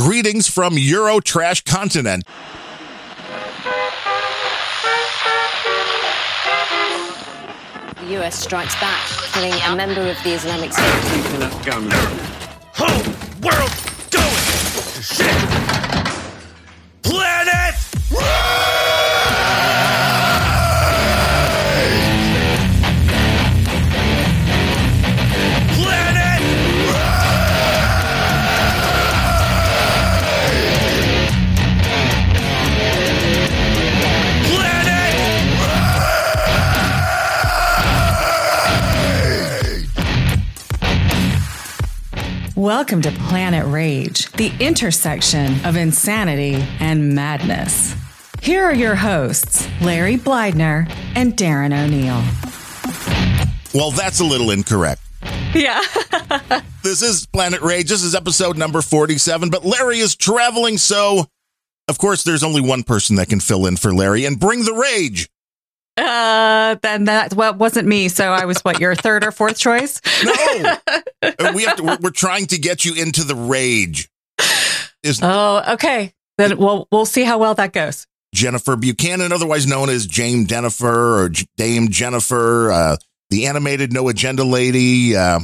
greetings from Euro Trash Continent. The US strikes back, killing a member of the Islamic State. Whole world Welcome to Planet Rage, the intersection of insanity and madness. Here are your hosts, Larry Blydner and Darren O'Neill. Well, that's a little incorrect. Yeah. This is Planet Rage. This is episode number 47, but Larry is traveling, so of course there's only one person that can fill in for Larry and bring the rage. Uh, then that well, wasn't me. So I was what your third or fourth choice. No, we have to. We're, we're trying to get you into the rage. Is Oh, okay. Then we'll we'll see how well that goes. Jennifer Buchanan, otherwise known as Jame Jennifer or J- Dame Jennifer, uh, the animated No Agenda lady. Uh,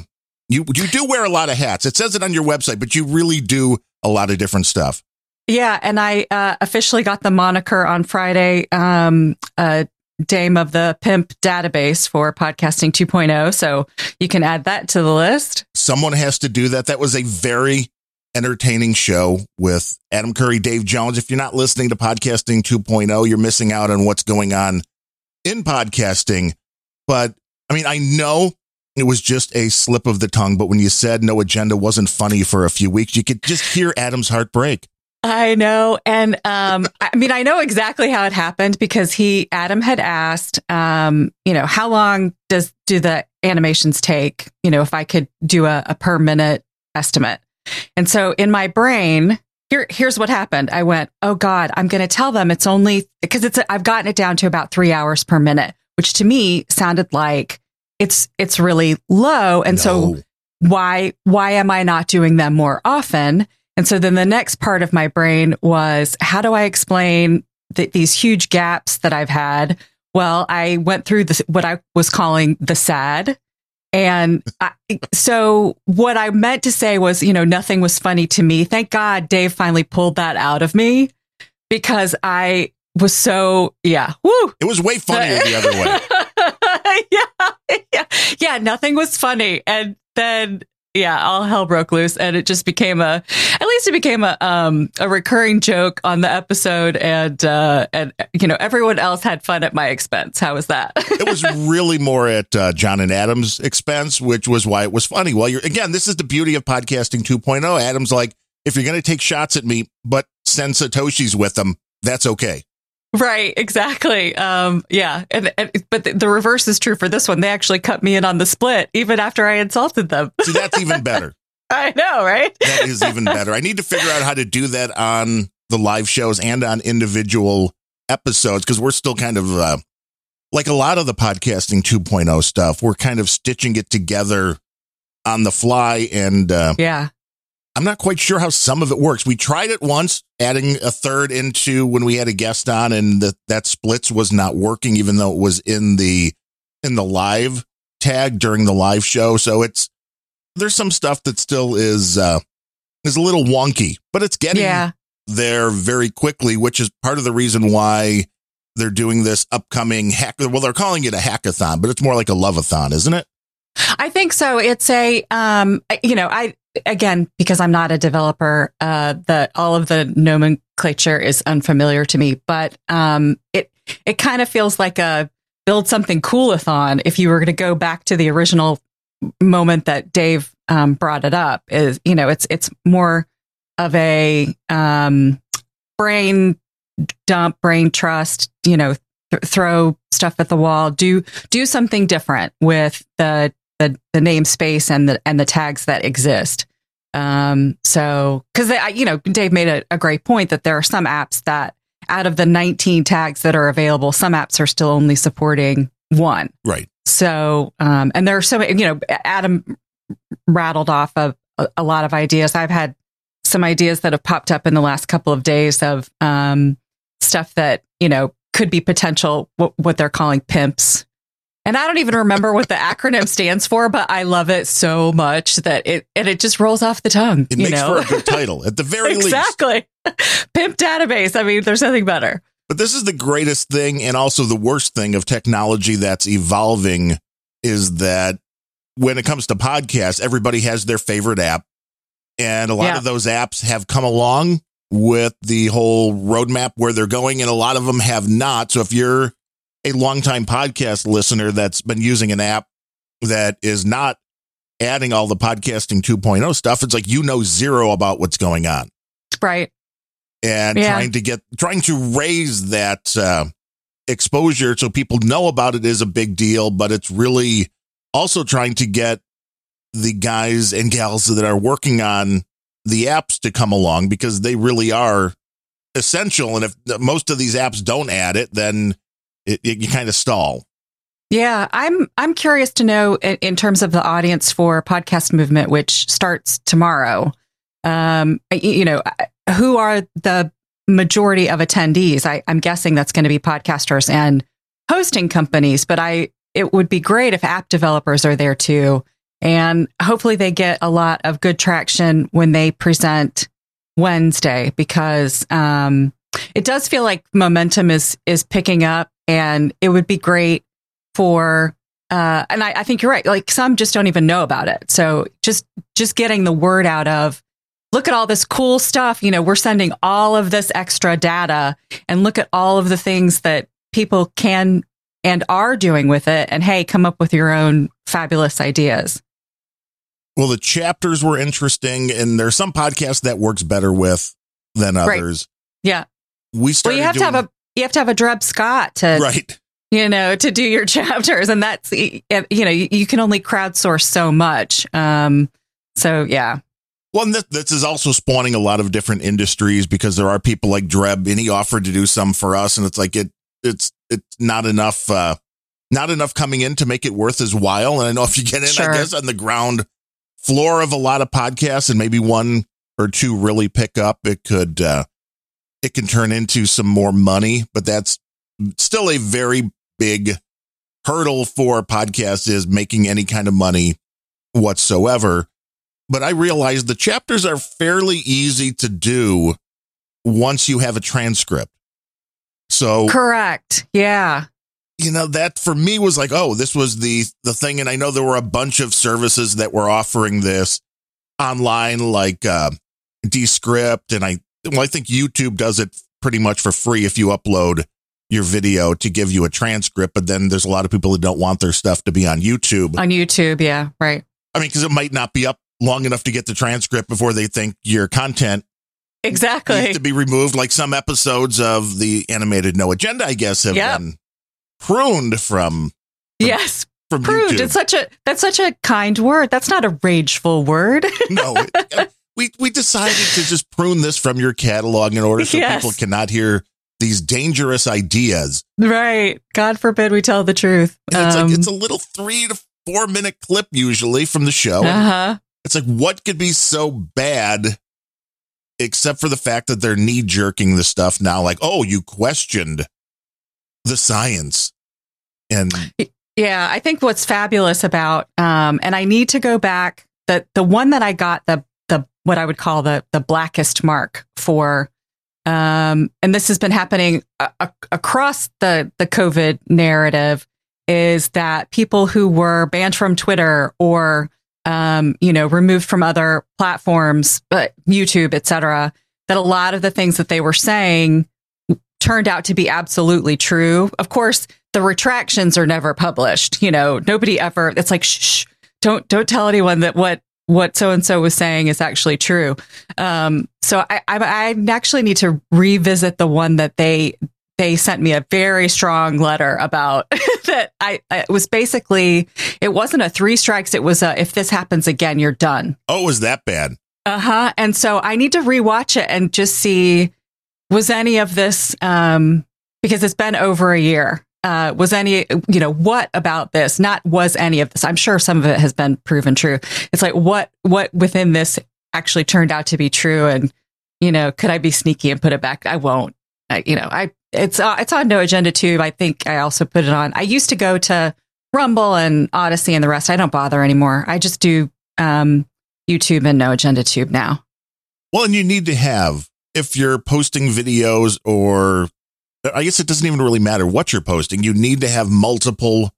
you you do wear a lot of hats. It says it on your website, but you really do a lot of different stuff. Yeah, and I uh, officially got the moniker on Friday, um, uh, Dame of the Pimp database for podcasting 2.0. So you can add that to the list. Someone has to do that. That was a very entertaining show with Adam Curry, Dave Jones. If you're not listening to Podcasting 2.0, you're missing out on what's going on in podcasting. But I mean, I know it was just a slip of the tongue, but when you said no agenda wasn't funny for a few weeks, you could just hear Adam's heart break. I know. And um, I mean, I know exactly how it happened because he, Adam had asked, um, you know, how long does, do the animations take? You know, if I could do a, a per minute estimate. And so in my brain, here, here's what happened. I went, oh God, I'm going to tell them it's only because it's, I've gotten it down to about three hours per minute, which to me sounded like it's, it's really low. And so why why am I not doing them more often? And so then the next part of my brain was how do I explain th- these huge gaps that I've had? Well, I went through this what I was calling the sad. And I, so what I meant to say was, you know, nothing was funny to me. Thank God Dave finally pulled that out of me because I was so, yeah, woo, It was way funnier the other way. yeah, yeah, yeah. Nothing was funny, and then yeah, all hell broke loose, and it just became a. At least it became a um a recurring joke on the episode, and uh and you know everyone else had fun at my expense. How was that? it was really more at uh, John and Adam's expense, which was why it was funny. Well, you're again, this is the beauty of podcasting 2.0. Adam's like, if you're going to take shots at me, but send Satoshis with them, that's okay. Right, exactly. Um, yeah, and, and but the, the reverse is true for this one. They actually cut me in on the split, even after I insulted them. See, that's even better. I know, right? That is even better. I need to figure out how to do that on the live shows and on individual episodes because we're still kind of uh, like a lot of the podcasting 2.0 stuff. We're kind of stitching it together on the fly. And uh, Yeah. I'm not quite sure how some of it works. We tried it once, adding a third into when we had a guest on, and the, that splits was not working, even though it was in the in the live tag during the live show. So it's there's some stuff that still is uh, is a little wonky, but it's getting Yeah. there very quickly, which is part of the reason why they're doing this upcoming hack. Well, they're calling it a hackathon, but it's more like a love-a-thon, isn't it? I think so. It's a, um, you know, I, again, because I'm not a developer, uh, the, all of the nomenclature is unfamiliar to me, but, um, it, it kind of feels like a build something coolathon. If you were going to go back to the original moment that Dave, um, brought it up is, you know, it's, it's more of a, um, brain dump, brain trust, you know, th- throw stuff at the wall, do, do something different with the, the the namespace and the and the tags that exist. Um, so because you know, Dave made a, a great point that there are some apps that out of the 19 tags that are available, some apps are still only supporting one. Right. So, um, and there are so many, you know, Adam rattled off of a, a lot of ideas. I've had some ideas that have popped up in the last couple of days of um, stuff that you know could be potential what, what they're calling pimps. And I don't even remember what the acronym stands for, but I love it so much that it and it just rolls off the tongue. It makes know? for a good title at the very least. exactly. Pimp database. I mean, there's nothing better. But this is the greatest thing and also the worst thing of technology that's evolving is that when it comes to podcasts, everybody has their favorite app. And a lot Yeah. of those apps have come along with the whole roadmap where they're going, and a lot of them have not. So if you're a longtime podcast listener that's been using an app that is not adding all the podcasting 2.0 stuff, it's like you know zero about what's going on Right. and Yeah. trying to get trying to raise that uh, exposure so people know about it is a big deal but it's really also trying to get the guys and gals that are working on the apps to come along because they really are essential and if most of these apps don't add it then it, it, you kind of stall Yeah, I'm I'm curious to know in, in terms of the audience for podcast movement, which starts tomorrow. Um, you know, who are the majority of attendees? I, I'm guessing that's going to be podcasters and hosting companies, but I it would be great if app developers are there too, and hopefully they get a lot of good traction when they present Wednesday because um, it does feel like momentum is is picking up, and it would be great for uh and I, I think you're right. Like some just don't even know about it. So just just getting the word out of look at all this cool stuff. You know we're sending all of this extra data and look at all of the things that people can and are doing with it. And hey come up with your own fabulous ideas. Well the chapters were interesting and there's some podcasts that works better with than Right. others. Yeah. We started well you have to have a you have to have a Dreb Scott to right you know, to do your chapters. And that's, you know, you, can only crowdsource so much. Um, so yeah. Well, and this, this is also spawning a lot of different industries because there are people like Dreb, and he offered to do some for us, and it's like it, it's, it's not enough, uh, not enough coming in to make it worth his while. And I know if you get in, Sure. I guess on the ground floor of a lot of podcasts, and maybe one or two really pick up, it could, uh, it can turn into some more money, but that's still a very big hurdle for podcasts is making any kind of money whatsoever but I realized the chapters are fairly easy to do once you have a transcript. So, Correct. Yeah. you know, that for me was like, oh, this was the the thing and I know there were a bunch of services that were offering this online like uh Descript and I well I think YouTube does it pretty much for free if you upload your video to give you a transcript, but then there's a lot of people that don't want their stuff to be on YouTube. On YouTube. Yeah. Right. I mean, because it might not be up long enough to get the transcript before they think your content Exactly. needs to be removed. Like some episodes of the animated No Agenda, I guess, have Yep. been pruned from Yes. from Pruned. YouTube. It's such a, that's such a kind word. That's not a rageful word. no, it- we we decided to just prune this from your catalog in order so Yes. people cannot hear these dangerous ideas. right. God forbid we tell the truth. And it's Um, like it's a little three to four minute clip usually from the show. uh-huh. It's like, what could be so bad except for the fact that they're knee jerking the stuff now? Like, oh, you questioned the science. And Yeah, I think what's fabulous about um and I need to go back the the one that I got the what I would call the the blackest mark for um and this has been happening a- a- across the the COVID narrative is that people who were banned from Twitter or um you know removed from other platforms but YouTube etc that a lot of the things that they were saying turned out to be absolutely true. Of course, the retractions are never published. You know, nobody ever. It's like shh, shh don't don't tell anyone that what what so and so was saying is actually true. Um, so I, I I actually need to revisit the one that they they sent me a very strong letter about that I, I it was basically it wasn't a three strikes it was a if this happens again you're done oh, it was that bad? uh-huh and so i need to rewatch it and just see was any of this um because it's been over a year uh was any you know what about this not was any of this i'm sure some of it has been proven true it's like what what within this actually turned out to be true. And, you know, could I be sneaky and put it back? I won't. I, you know, I, it's, uh, it's on No Agenda Tube. I think I also put it on. I used to go to Rumble and Odysee and the rest. I don't bother anymore. I just do, um, YouTube and No Agenda Tube now. Well, and you need to have, if you're posting videos or I guess it doesn't even really matter what you're posting, you need to have multiple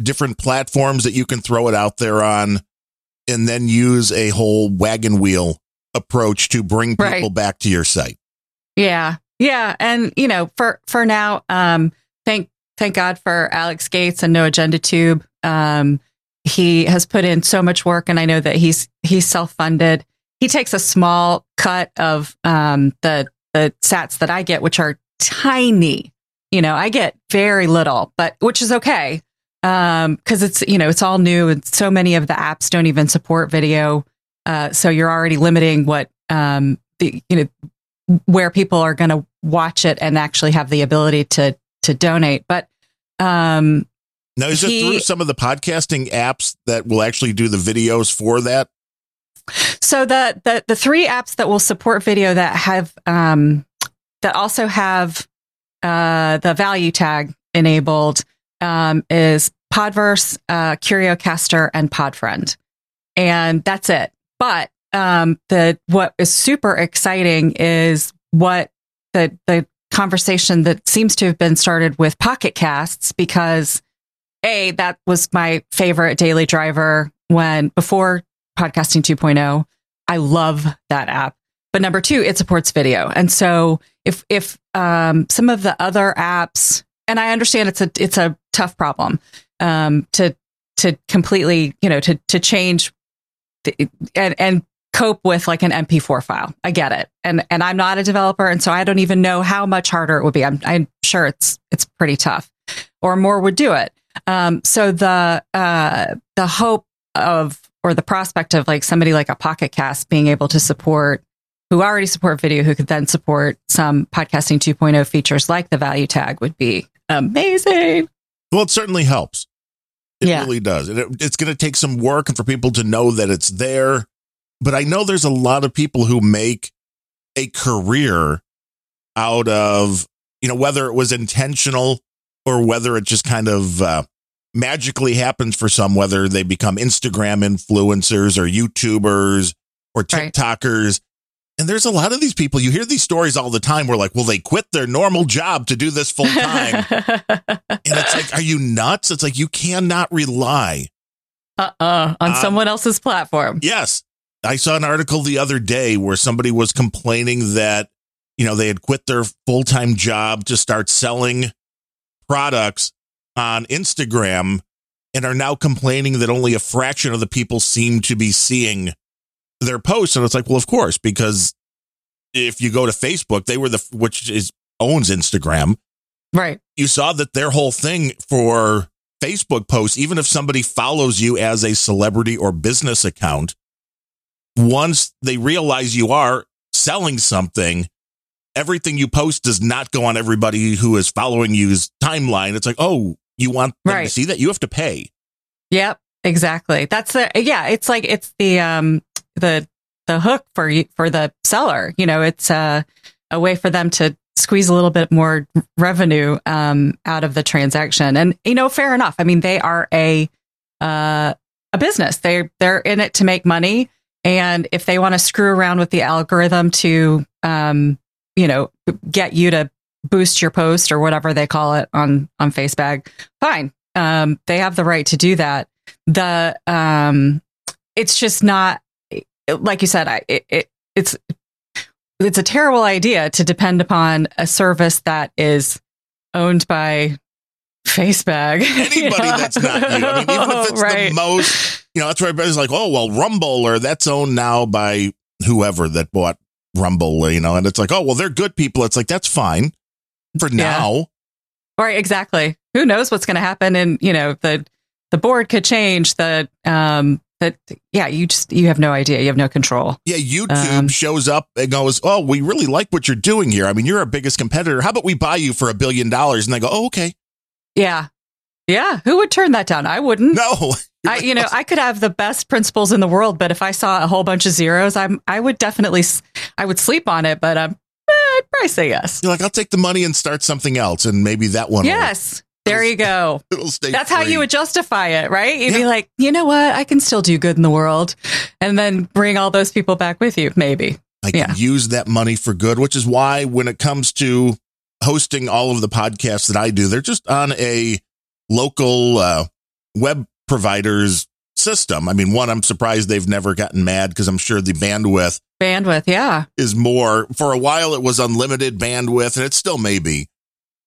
different platforms that you can throw it out there on and then use a whole wagon wheel approach to bring people Right. back to your site. Yeah. Yeah. And, you know, for, for now, um, thank, thank God for Alex Gates and No Agenda Tube. Um, he has put in so much work and I know that he's, he's self-funded. He takes a small cut of, um, the, the sats that I get, which are tiny. You know, I get very little, but which is okay. Um, cause it's, you know, it's all new and so many of the apps don't even support video. Uh, so you're already limiting what, um, the, you know, where people are going to watch it and actually have the ability to to donate. But um, Now, is He- it through some of the podcasting apps that will actually do the videos for that? so the the the three apps that will support video that have um, that also have uh, the value tag enabled um, is Podverse, uh, CurioCaster, and Podfriend, and that's it. But um, the what is super exciting is what the the conversation that seems to have been started with Pocket Casts because a that was my favorite daily driver when before podcasting 2.0 i love that app but number two it supports video. And so if if um, some of the other apps and i understand it's a it's a tough problem um, to to completely you know to to change the, and and cope with like an mp4 file. I get it. And and i'm not a developer and so i don't even know how much harder it would be. I'm, I'm sure it's it's pretty tough. Or more would do it. Um, so the uh, the hope of or the prospect of like somebody like a Pocket Cast being able to support who already support video who could then support some podcasting 2.0 features like the value tag would be amazing. Well, it certainly helps. It Yeah. really does. It, it's going to take some work and for people to know that it's there. But I know there's a lot of people who make a career out of, you know, whether it was intentional or whether it just kind of uh, magically happens for some, whether they become Instagram influencers or YouTubers or Right. And there's a lot of these people, you hear these stories all the time where like, well, they quit their normal job to do this full time. And it's like, are you nuts? It's like you cannot rely. uh-uh, on Uh, someone else's platform. Yes. I saw an article the other day where somebody was complaining that, you know, they had quit their full time job to start selling products on Instagram and are now complaining that only a fraction of the people seem to be seeing their posts. And it's like, well, of course, because if you go to Facebook, they were the, which is owns Instagram. Right. you saw that their whole thing for Facebook posts, even if somebody follows you as a celebrity or business account, once they realize you are selling something, everything you post does not go on everybody who is following you's timeline. It's like, oh, you want them to see that? You have to pay. Yep, exactly. That's the yeah. It's like it's the um the the hook for you for the seller. You know, it's a a way for them to squeeze a little bit more revenue um out of the transaction. And you know, fair enough. I mean, they are a uh a business. They they're in it to make money, and if they want to screw around with the algorithm to um you know get you to boost your post or whatever they call it on on Facebook, fine. Um, they have the right to do that. The um, it's just not like you said. I it, it it's it's a terrible idea to depend upon a service that is owned by Facebook. Anybody that's not you. I mean, even if it's right. the most, you know, that's where everybody's like, oh, well, Rumble or that's owned now by whoever that bought Rumble, you know, and it's like, oh, well, they're good people. It's like, that's fine for Yeah. now. Right, exactly. Who knows what's going to happen? And you know, the the board could change. The um, that yeah, you just you have no idea. You have no control. Yeah, YouTube Um, shows up and goes, "Oh, we really like what you're doing here. I mean, you're our biggest competitor. How about we buy you for a billion dollars?" And they go, "Oh, okay." Yeah, yeah. Who would turn that down? I wouldn't. No, I, you know, I could have the best principles in the world, but if I saw a whole bunch of zeros, I'm, I would definitely, I would sleep on it, but um, eh, I'd probably say yes. You're like, I'll take the money and start something else, and maybe that one. Yes. There you go. it'll stay. That's how you would justify it, right? You'd Yeah. be like, you know what? I can still do good in the world. And then bring all those people back with you, maybe. I can Yeah. use that money for good, which is why when it comes to hosting all of the podcasts that I do, they're just on a local uh, web provider's system. I mean, one, I'm surprised they've never gotten mad because I'm sure the bandwidth Bandwidth. Yeah. is more. For a while, it was unlimited bandwidth, and it still may be.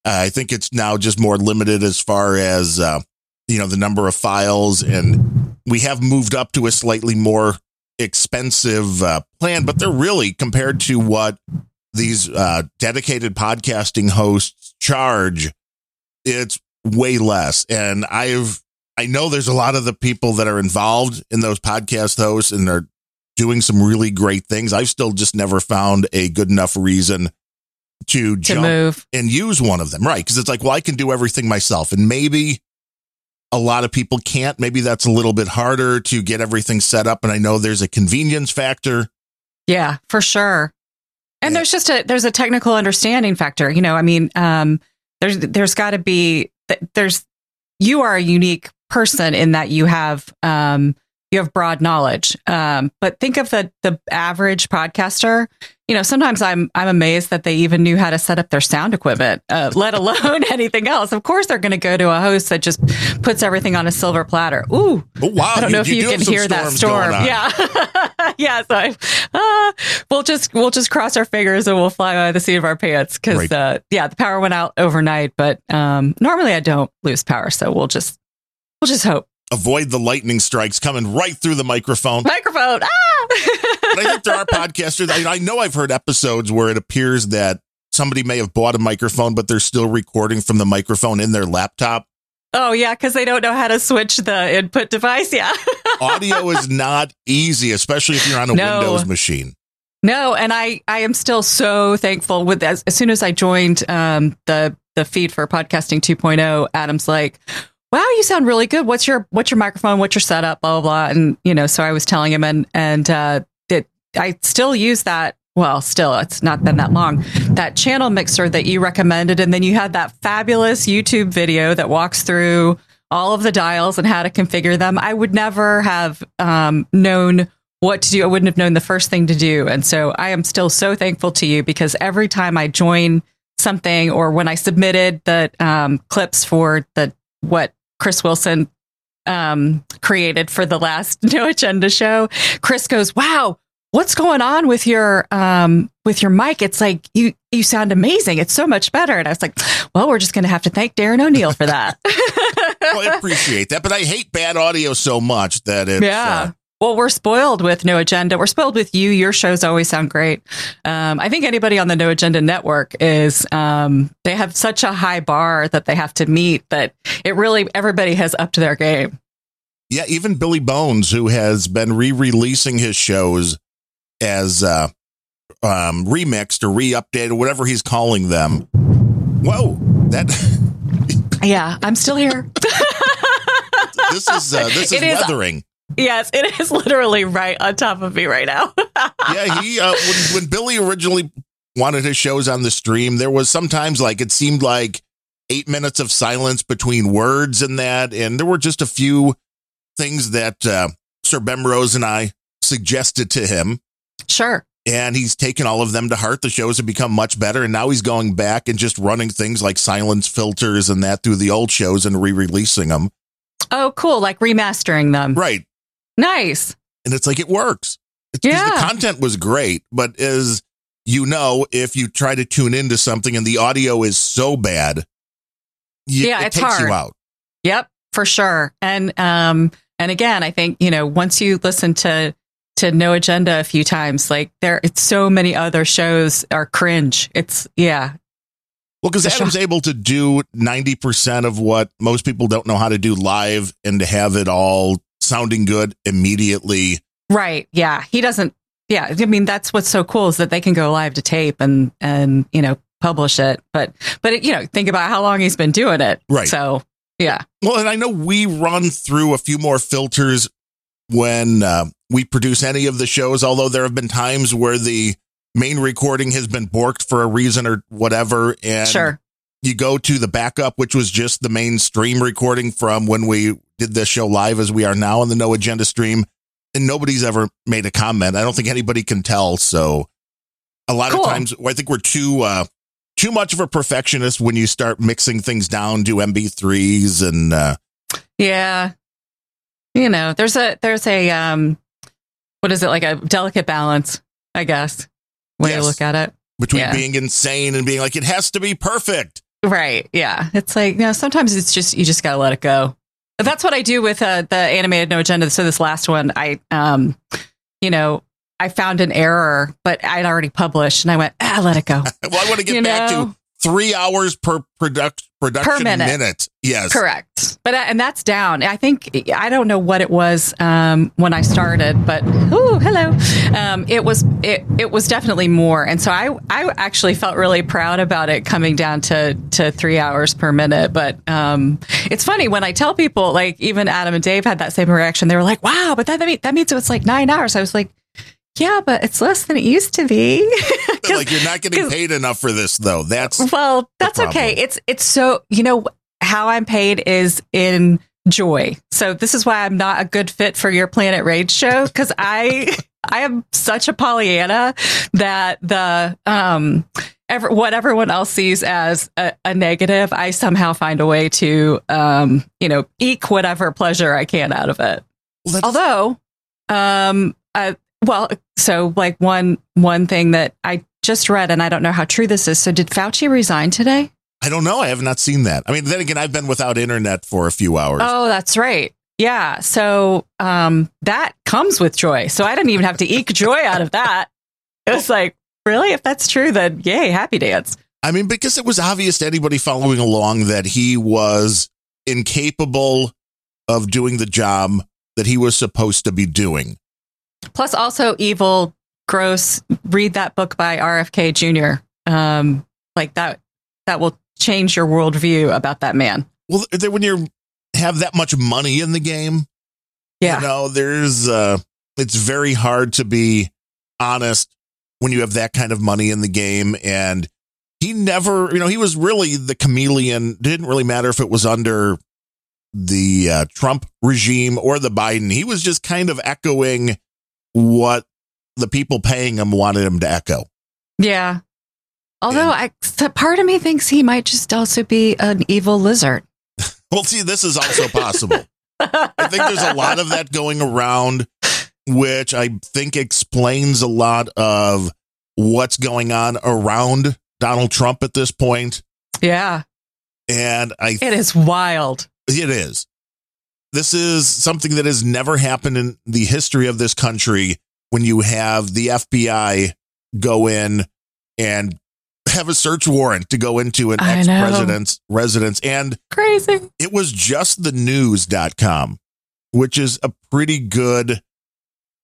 Uh, I think it's now just more limited as far as uh, you know the number of files, and we have moved up to a slightly more expensive uh, plan, but they're really compared to what these uh, dedicated podcasting hosts charge. It's way less, and I've I know there's a lot of the people that are involved in those podcast hosts, and they're doing some really great things. I've still just never found a good enough reason to, To jump move. and use one of them. Right. Cause it's like, well, I can do everything myself. And maybe a lot of people can't. Maybe that's a little bit harder to get everything set up. And I know there's a convenience factor. Yeah, for sure. And Yeah. there's just a there's a technical understanding factor. You know, I mean, um, there's there's got to be there's you are a unique person in that you have um you have broad knowledge. Um, but think of the the average podcaster. You know, sometimes I'm I'm amazed that they even knew how to set up their sound equipment, uh, let alone anything else. Of course, they're going to go to a host that just puts everything on a silver platter. Ooh, Oh, wow. I don't know if you, have can hear that storm. Yeah, yeah. So I, uh, we'll just we'll just cross our fingers and we'll fly by the seat of our pants because Right. uh, yeah, the power went out overnight. But um, normally I don't lose power, so we'll just we'll just hope. Avoid the lightning strikes coming right through the microphone. Microphone. Ah! But I think there are podcasters. I, I know I've heard episodes where it appears that somebody may have bought a microphone, but they're still recording from the microphone in their laptop. oh yeah, because they don't know how to switch the input device. Yeah. Audio is not easy, especially if you're on a No. Windows machine. No, and I I am still so thankful with as, as soon as I joined um the the feed for podcasting 2.0 Adam's like wow you sound really good what's your what's your microphone what's your setup blah blah blah and you know so I was telling him and and uh I still use that well still it's not been that long that channel mixer that you recommended and then you had that fabulous YouTube video that walks through all of the dials and how to configure them I would never have um known what to do. I wouldn't have known the first thing to do. And so I am still so thankful to you because every time I join something or when I submitted the um, clips for the what Chris Wilson um, created for the last No Agenda show, Chris goes, "Wow, what's going on with your um, with your mic? It's like you you sound amazing. It's so much better." And I was like, "Well, we're just going to have to thank Darren O'Neill for that." Well, I appreciate that, but I hate bad audio so much that it's yeah. uh, well, we're spoiled with No Agenda. We're spoiled with you. Your shows always sound great. Um, I think anybody on the No Agenda network is, um, they have such a high bar that they have to meet that it really, everybody has up to their game. Yeah, even Billy Bones, who has been re-releasing his shows as uh, um, remixed or re-updated, whatever he's calling them. Whoa, that Yeah, I'm still here. this is uh, this is is- weathering. yes, it is literally right on top of me right now. Yeah, he uh, when, when Billy originally wanted his shows on the stream, there was sometimes like it seemed like eight minutes of silence between words and that, and there were just a few things that uh, Sir Bemrose and I suggested to him. Sure. and he's taken all of them to heart. The shows have become much better, and now he's going back and just running things like silence filters and that through the old shows and re-releasing them. Oh, cool. Like remastering them. Right, Nice. and it's like it works. It's Yeah. the content was great, but as you know, if you try to tune into something and the audio is so bad, you, Yeah, it it's takes you hard. out. Yep, for sure. And um and again, I think, you know, once you listen to to No Agenda a few times, like there it's so many other shows are cringe. It's yeah. Well, because. Adam's able to do ninety percent of what most people don't know how to do live, and to have it all sounding good immediately. Right. Yeah. He doesn't yeah, I mean that's what's so cool is that they can go live to tape and and you know publish it. But but it, you know, think about how long he's been doing it. Right. So Yeah. Well, and I know we run through a few more filters when uh, we produce any of the shows, although there have been times where the main recording has been borked for a reason or whatever. And Sure. you go to the backup, which was just the main stream recording from when we did this show live as we are now on the No Agenda stream. And nobody's ever made a comment. I don't think anybody can tell. So a lot Cool. of times I think we're too uh too much of a perfectionist when you start mixing things down, do MP3s and uh Yeah. You know, there's a there's a um what is it like a delicate balance, I guess. When Yes. you look at it. between Yeah. being insane and being like it has to be perfect. Right. Yeah. It's like, you know, sometimes it's just you just gotta let it go. But that's what I do with uh, the animated no agenda. So this last one, I um, you know, I found an error, but I'd already published and I went, ah, let it go. Well, I want to get You back know? to three hours per product production per minute. Yes. Correct. But uh, and that's down. I think I don't know what it was um, when I started, but oh, hello. Um, it was it it was definitely more, and so I I actually felt really proud about it coming down to to three hours per minute. But um, it's funny when I tell people, like even Adam and Dave had that same reaction. They were like, "Wow, but that that, mean, that means it's like nine hours." I was like. Yeah, but it's less than it used to be. Like you're not getting paid enough for this though. That's well, that's okay. It's it's so you know how I'm paid is in joy. So this is why I'm not a good fit for your Planet Rage show because I I am such a Pollyanna that the um ever, what everyone else sees as a, a negative, I somehow find a way to um you know eke whatever pleasure I can out of it. well, Although, um, uh, well, so like one one thing that I just read, and I don't know how true this is. So, did Fauci resign today? I don't know. I have not seen that. I mean, then again, I've been without internet for a few hours. Oh, that's right. Yeah. So, um, that comes with joy. So I didn't even have to eke joy out of that. It was like, really? If that's true, then yay, happy dance. I mean, because it was obvious to anybody following along that he was incapable of doing the job that he was supposed to be doing. Plus, also evil, gross. Read that book by RFK Jr. Um, like that. That will change your worldview about that man. Well, when you have that much money in the game, Yeah. you know, there's uh it's very hard to be honest when you have that kind of money in the game and he never, you know, he was really the chameleon. Didn't really matter if it was under the uh, Trump regime or the Biden. He was just kind of echoing what the people paying him wanted him to echo. Yeah. Although I, part of me thinks he might just also be an evil lizard. Well, see, this is also possible. I think there's a lot of that going around, which I think explains a lot of what's going on around Donald Trump at this point. Yeah. And I It is wild. it is. This is something that has never happened in the history of this country when you have the FBI go in and have a search warrant to go into an ex president's residence. And Crazy. it was just the news.com, which is a pretty good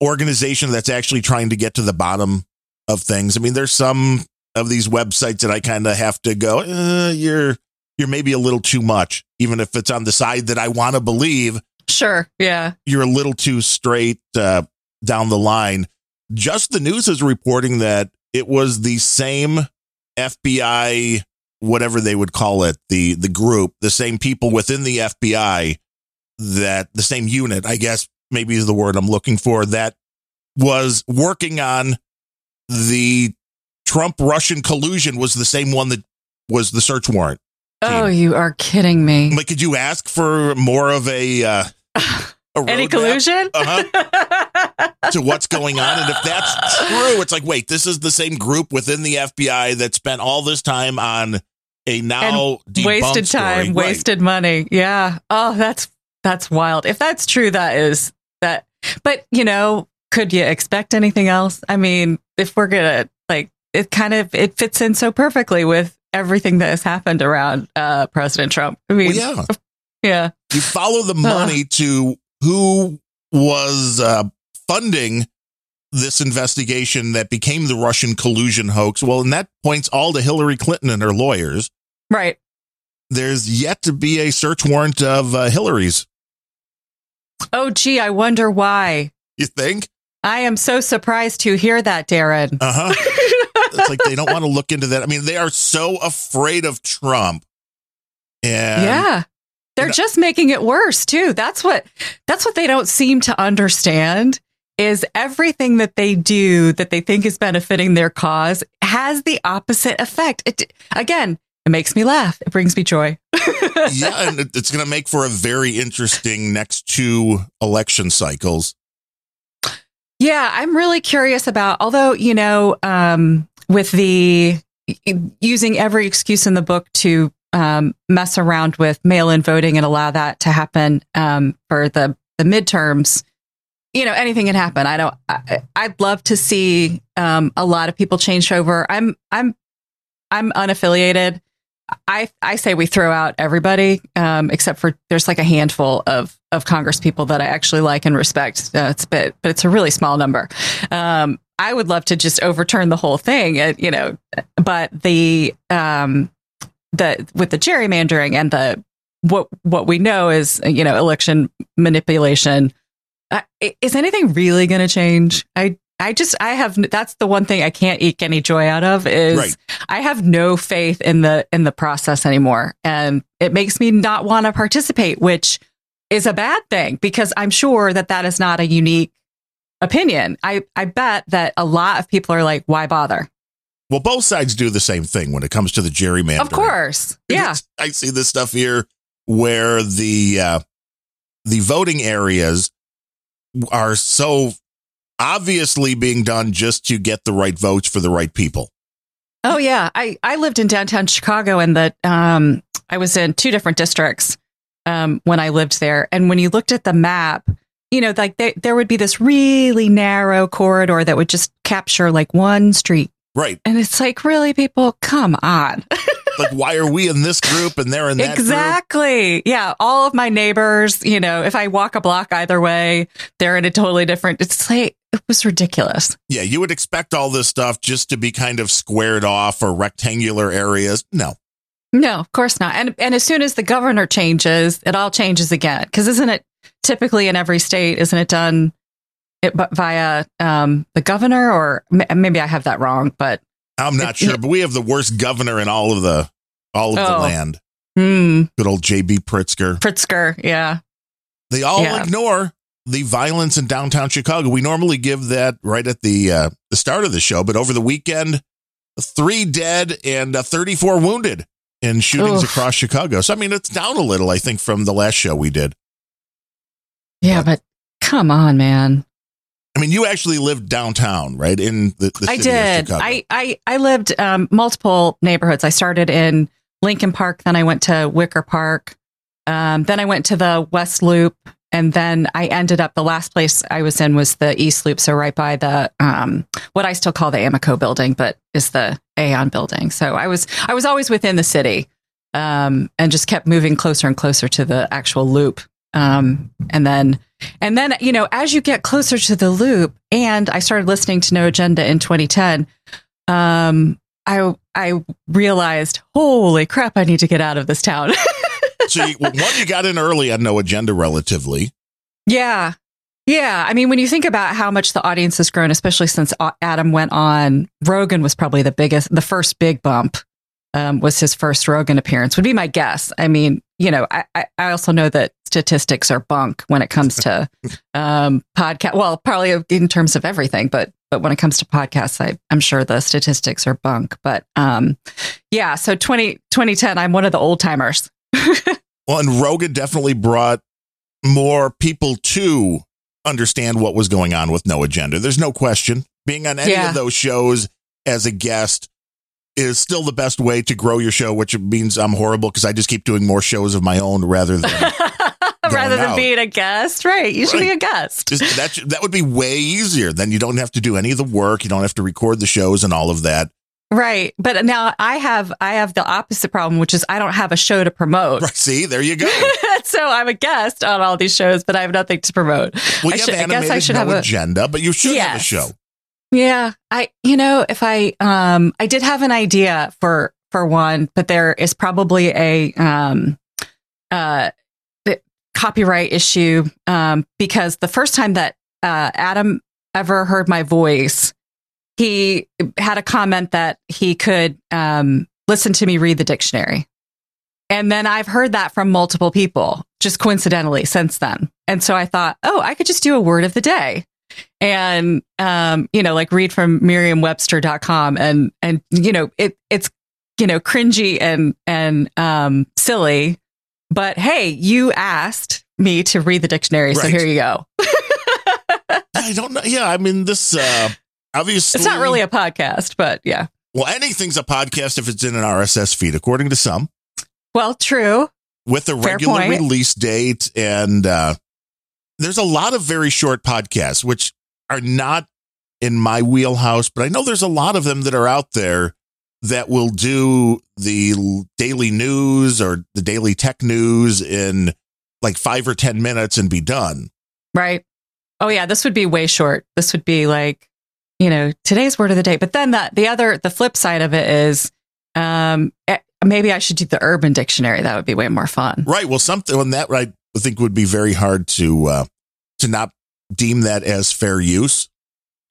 organization that's actually trying to get to the bottom of things. I mean, there's some of these websites that I kind of have to go, uh, you're you're maybe a little too much, even if it's on the side that I want to believe. Sure. Yeah. You're a little too straight uh, down the line. Just the news is reporting that it was the same FBI, whatever they would call it, the the group, the same people within the FBI that the same unit, I guess maybe is the word I'm looking for, that was working on the Trump Russian collusion was the same one that was the search warrant. Oh, you are kidding me. Like, could you ask for more of a, uh, a Any collusion? Uh-huh. to what's going on? And if that's true, it's like, wait, this is the same group within the FBI that spent all this time on a now debunked wasted story. time, Right. wasted money. Yeah. Oh, that's that's wild. If that's true, that is that. But you know, could you expect anything else? I mean, if we're gonna like, it kind of it fits in so perfectly with everything that has happened around uh, President Trump. I mean, Well, yeah. yeah, you follow the money to who was uh, funding this investigation that became the Russian collusion hoax. Well, and that points all to Hillary Clinton and her lawyers. right. there's yet to be a search warrant of uh, Hillary's. Oh, gee, I wonder why. You think? I am so surprised to hear that, Darren. Uh huh. it's like they don't want to look into that. I mean, they are so afraid of Trump. And yeah. They're just making it worse too. That's what that's what they don't seem to understand is everything that they do that they think is benefiting their cause has the opposite effect. It again, it makes me laugh. It brings me joy. yeah, and it's going to make for a very interesting next two election cycles. Yeah, I'm really curious about, although, you know, um, with the using every excuse in the book to um, mess around with mail in voting and allow that to happen um, for the, the midterms, you know, anything can happen. I don't, I, I'd love to see um, a lot of people change over. I'm, I'm, I'm unaffiliated. I I say we throw out everybody um, except for there's like a handful of of Congress people that I actually like and respect. Uh, it's a bit, but it's a really small number. Um, I would love to just overturn the whole thing, uh, you know. But the um, the with the gerrymandering and the what what we know is you know election manipulation. Uh, is anything really going to change? I I just I have that's the one thing I can't eke any joy out of is Right. I have no faith in the in the process anymore, and it makes me not want to participate, which is a bad thing because I'm sure that that is not a unique opinion. I I bet that a lot of people are like, why bother? Well, both sides do the same thing when it comes to the gerrymandering. Of course, yeah, I see this stuff here where the uh, the voting areas are so obviously being done just to get the right votes for the right people. Oh yeah, I I lived in downtown Chicago, and that um I was in two different districts um when I lived there, and when you looked at the map, you know, like there there would be this really narrow corridor that would just capture like one street, Right. and it's like, really, people, come on, Like, why are we in this group and they're in that group? exactly, yeah. All of my neighbors, you know, if I walk a block either way, they're in a totally different. It's like it was ridiculous. Yeah, you would expect all this stuff just to be kind of squared off or rectangular areas. No. No, of course not. And and as soon as the governor changes, it all changes again. Because isn't it typically in every state? Isn't it done it, but via um, the governor? Or m- maybe I have that wrong. But I'm not It- sure, but we have the worst governor in all of the all of the Oh. land. hmm, Good old JB Pritzker. Pritzker, yeah, They all Yeah. ignore the violence in downtown Chicago. We normally give that right at the uh, the start of the show, but over the weekend, three dead and uh, 34 wounded in shootings Oof. across Chicago. So I mean, it's down a little, I think, from the last show we did. Yeah. But come on, man. I mean, you actually lived downtown, right? In the, the I did. I I I lived um, multiple neighborhoods. I started in Lincoln Park, then I went to Wicker Park, um, then I went to the West Loop, and then I ended up. The last place I was in was the East Loop, so right by the um, what I still call the Amoco building, but is the Aon building. So I was I was always within the city, um, and just kept moving closer and closer to the actual loop. Um, and then and then, you know, as you get closer to the loop, and I started listening to No Agenda in 2010, um, I I realized, holy crap, I need to get out of this town. so you, well, one, you got in early on no agenda, relatively. yeah. Yeah. I mean, when you think about how much the audience has grown, especially since Adam went on, Rogan was probably the biggest, the first big bump um, was his first Rogan appearance, would be my guess. I mean, you know, I, I, also know that statistics are bunk when it comes to um, podcast. Well, probably in terms of everything, but but when it comes to podcasts, I, I'm sure the statistics are bunk. But um, yeah, so 20, 2010, I'm one of the old timers. Well, and Rogan definitely brought more people to understand what was going on with no agenda. There's no question. Being on any Yeah. of those shows as a guest is still the best way to grow your show, which means I'm horrible because I just keep doing more shows of my own rather than Rather than out. being a guest, right? You should be a guest. just that. That would be way easier. Then you don't have to do any of the work. You don't have to record the shows and all of that. Right. But now I have I have the opposite problem, which is I don't have a show to promote. Right? See, there you go. so I'm a guest on all these shows, but I have nothing to promote. Well, I you should- I have guess I should no have a- agenda, but you should have a show. Yeah. I you know, if I um I did have an idea for for one, but there is probably a um, uh, copyright issue um, because the first time that uh, Adam ever heard my voice, he had a comment that he could um, listen to me read the dictionary. And then I've heard that from multiple people just coincidentally since then. And so I thought, oh, I could just do a word of the day and, um, you know, like read from merriam-webster.com and, and, you know, it, it's, you know, cringy and, and, um, silly, but hey, you asked me to read the dictionary. So here you go. I don't know. Yeah, I mean this. uh Obviously, It's not really a podcast, but yeah. well. Anything's a podcast if it's in an RSS feed, according to some, Well, true. with a Fair regular point. release date. And uh there's a lot of very short podcasts, which are not in my wheelhouse, but I know there's a lot of them that are out there that will do the daily news or the daily tech news in like five or ten minutes and be done. Right. Oh yeah, this would be way short. This would be like, you know, today's word of the day. But then the the other the flip side of it is um eh, maybe I should do the urban dictionary. That would be way more fun. Right. Well, something on that I think would be very hard to uh, to not deem that as fair use.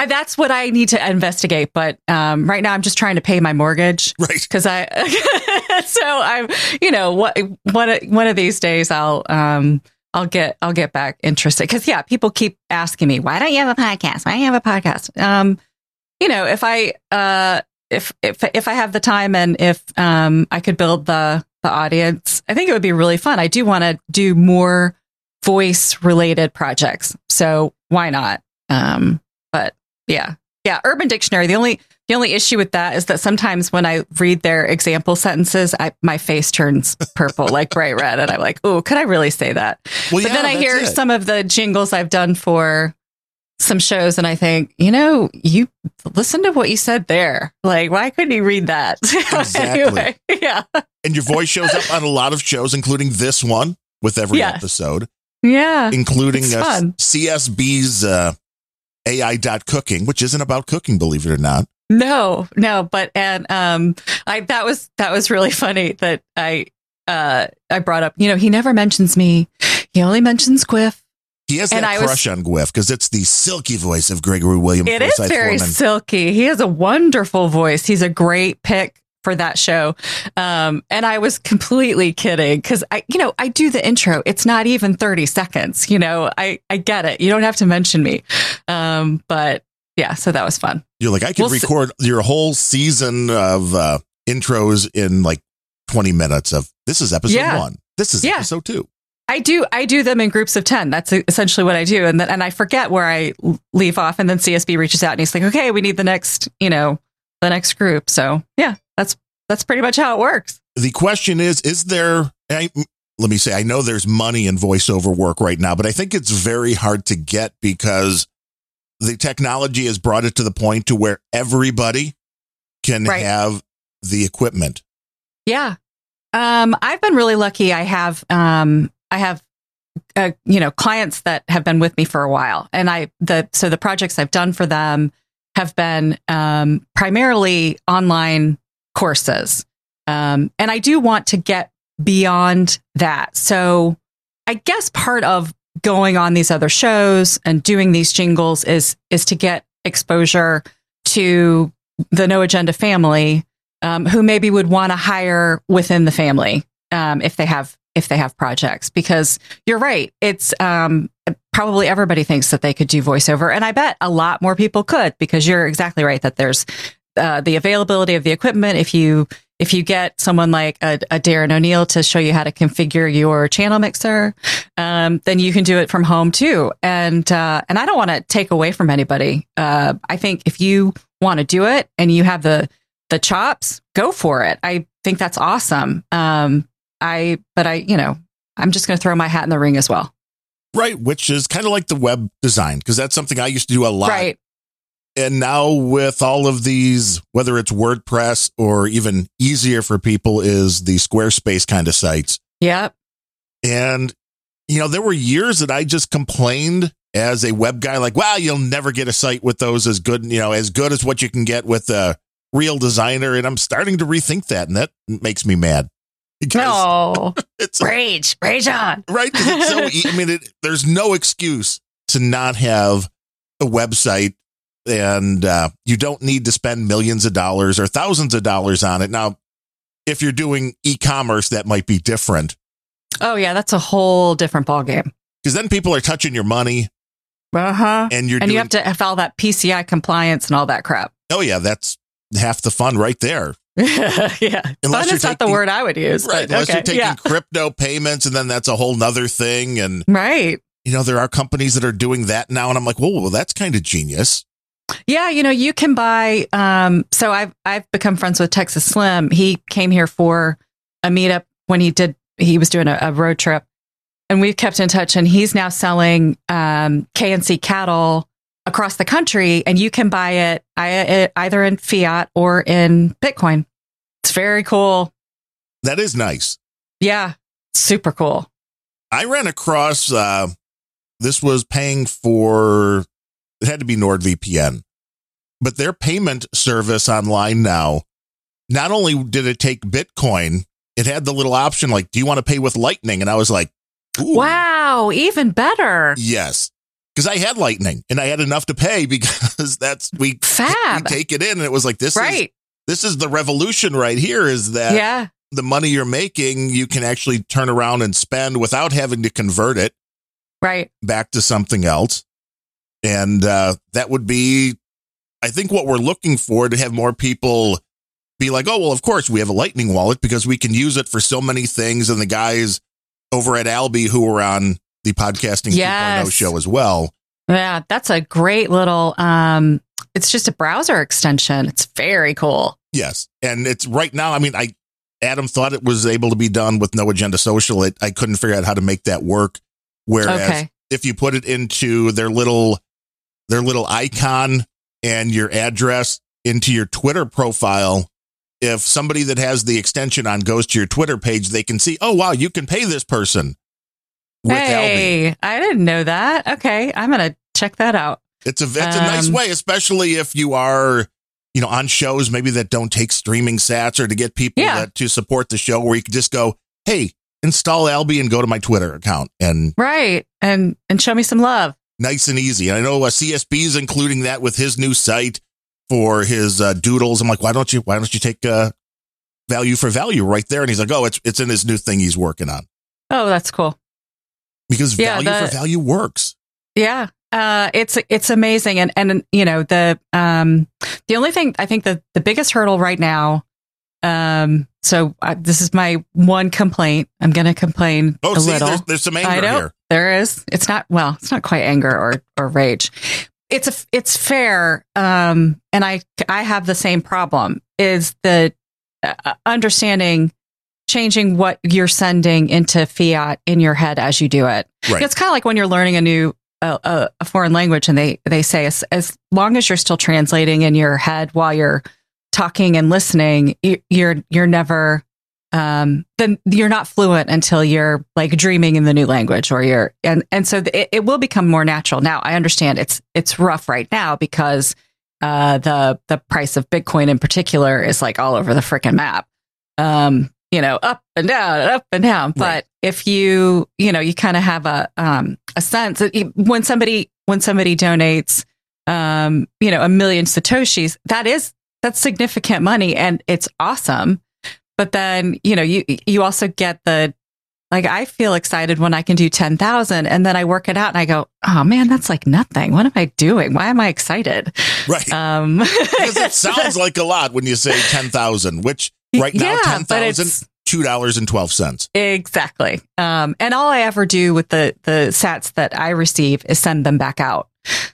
Uh, That's what I need to investigate, but um right now I'm just trying to pay my mortgage Right. because I so I'm you know what one of- one of these days I'll um I'll get I'll get back interested because yeah people keep asking me why don't you have a podcast why don't you have a podcast um you know if I uh if if if I have the time and if um I could build the the audience. I think it would be really fun. I do want to do more voice related projects. So why not? Um but yeah. Yeah. Urban Dictionary. The only the only issue with that is that sometimes when I read their example sentences, I, my face turns purple, like bright red, and I'm like, "Oh, could I really say that?" Well, but yeah, then I hear it. some of the jingles I've done for some shows, and I think, you know, you listen to what you said there. Like, why couldn't you read that? Exactly. anyway, yeah, and your voice shows up on a lot of shows, including this one with every Yes. episode, yeah, including uh. CSB's uh, AI dot cooking, which isn't about cooking, believe it or not. no, no, but and um, I that was that was really funny that I uh I brought up. You know, he never mentions me. He only mentions Quiff. He has And that I was- crush on Gwiff because it's the silky voice of Gregory Williams. It is very Foreman. silky. He has a wonderful voice. He's a great pick for that show. Um, and I was completely kidding because I, you know, I do the intro. It's not even 30 seconds. You know, I, I get it. You don't have to mention me. Um, but yeah, so that was fun. You're like, I could We'll record your whole season of uh, intros in like 20 minutes of this is episode Yeah. one. This is Yeah. episode two. I do, I do them in groups of 10. That's essentially what I do. And then, and I forget where I leave off. And then CSB reaches out and he's like, okay, we need the next, you know, the next group. So yeah, that's, that's pretty much how it works. The question is, is there, I, let me say, I know there's money in voiceover work right now, but I think it's very hard to get because the technology has brought it to the point to where everybody can Right. have the equipment. Yeah. Um, I've been really lucky. I have, um, I have, uh, you know, clients that have been with me for a while, and I the so the projects I've done for them have been um, primarily online courses, um, and I do want to get beyond that. So, I guess part of going on these other shows and doing these jingles is is to get exposure to the No Agenda family um, who maybe would want to hire within the family um, if they have if they have projects because you're right it's um, probably everybody thinks that they could do voiceover and i bet a lot more people could because you're exactly right that there's uh, the availability of the equipment if you if you get someone like a, a darren o'neill to show you how to configure your channel mixer um, then you can do it from home too and uh, and i don't want to take away from anybody uh, i think if you want to do it and you have the the chops, go for it. I think that's awesome. Um, I, but I, you know, I'm just going to throw my hat in the ring as well. Right, which is kind of like the web design because that's something I used to do a lot. Right. And now with all of these, whether it's WordPress or even easier for people is the Squarespace kind of sites. Yep. And you know, there were years that I just complained as a web guy, like, "Wow, you'll never get a site with those as good, you know, as good as what you can get with a real designer, and I'm starting to rethink that, and that makes me mad. Because No. it's rage, rage on. Right? So, I mean, it, there's no excuse to not have a website, and uh, you don't need to spend millions of dollars or thousands of dollars on it. Now, if you're doing e-commerce, that might be different Oh yeah, that's a whole different ballgame. because then people are touching your money, Uh huh. and you're And doing. you have to have all that PCI compliance and all that crap. oh yeah, that's half the fun right there. yeah. Unless Fun is not the word I would use. Right. Unless okay. you're taking yeah. crypto payments, and then that's a whole nother thing. And Right. you know, there are companies that are doing that now, and I'm like, whoa, well, that's kind of genius. Yeah, you know, you can buy um so I've I've become friends with Texas Slim. He came here for a meetup when he did he was doing a, a road trip and we've kept in touch and he's now selling um KNC cattle across the country and you can buy it I- either in fiat or in Bitcoin. It's very cool. That is nice. Yeah, super cool. I ran across uh, this was paying for it had to be NordVPN, but their payment service online now. Not only did it take Bitcoin, it had the little option like, "Do you want to pay with Lightning?" And I was like, Ooh, Wow, even better. yes," because I had Lightning and I had enough to pay because that's we, we take it in, and it was like this is Right. this is the revolution right here. Is that Yeah. the money you're making you can actually turn around and spend without having to convert it Right. back to something else. And uh, that would be, I think, what we're looking for to have more people be like, oh, well, of course, we have a Lightning wallet because we can use it for so many things. And the guys over at Alby who were on the podcasting 2.0 show as well. Yeah, that's a great little um it's just a browser extension. It's very cool. Yes. And it's right now, I mean, I, Adam thought it was able to be done with no agenda social. It, I couldn't figure out how to make that work. Whereas Okay. if you put it into their little their little icon and your address into your Twitter profile, if somebody that has the extension on goes to your Twitter page, they can see, oh wow, you can pay this person with hey, I didn't know that. Okay, I'm going to check that out. It's a it's a nice Um, way, especially if you are, you know, on shows maybe that don't take streaming sats or to get people Yeah. that to support the show where you can just go, hey, install Alby and go to my Twitter account and Right. And and show me some love. nice and easy. And I know uh, CSB is including that with his new site for his uh, doodles. I'm like, why don't you why don't you take uh, value for value right there? And he's like, oh, it's it's in his new thing he's working on Oh, that's cool. Because Yeah, value the- for value works. Yeah. Uh, it's it's amazing, and and you know the um the only thing I think the the biggest hurdle right now, um. So uh, this is my one complaint. I'm going to complain Oh, a see, little. there's, there's some anger I know here. there is. It's not well. It's not quite anger or or rage. It's a it's fair. Um, and I I have the same problem. Is the uh, understanding changing what you're sending into fiat in your head as you do it. Right. It's kind of like when you're learning a new uh, a, a foreign language, and they they say as as long as you're still translating in your head while you're talking and listening, you, you're you're never um, then you're not fluent until you're like dreaming in the new language or you're and and so it, it will become more natural now i understand it's it's rough right now because uh the the price of bitcoin in particular is like all over the freaking map um you know up and down and up and down but Right. if you you know you kind of have a um a sense when somebody when somebody donates um you know a million satoshis that is that's significant money and it's awesome but then you know you you also get the like I feel excited when I can do 10,000 and then I work it out and I go, "Oh man, that's like nothing. What am I doing? Why am I excited?" Right. Um Because it sounds like a lot when you say 10,000, which right now, Yeah, but 10,000, it's- $2.12. Exactly. Um, and all I ever do with the the sats that I receive is send them back out.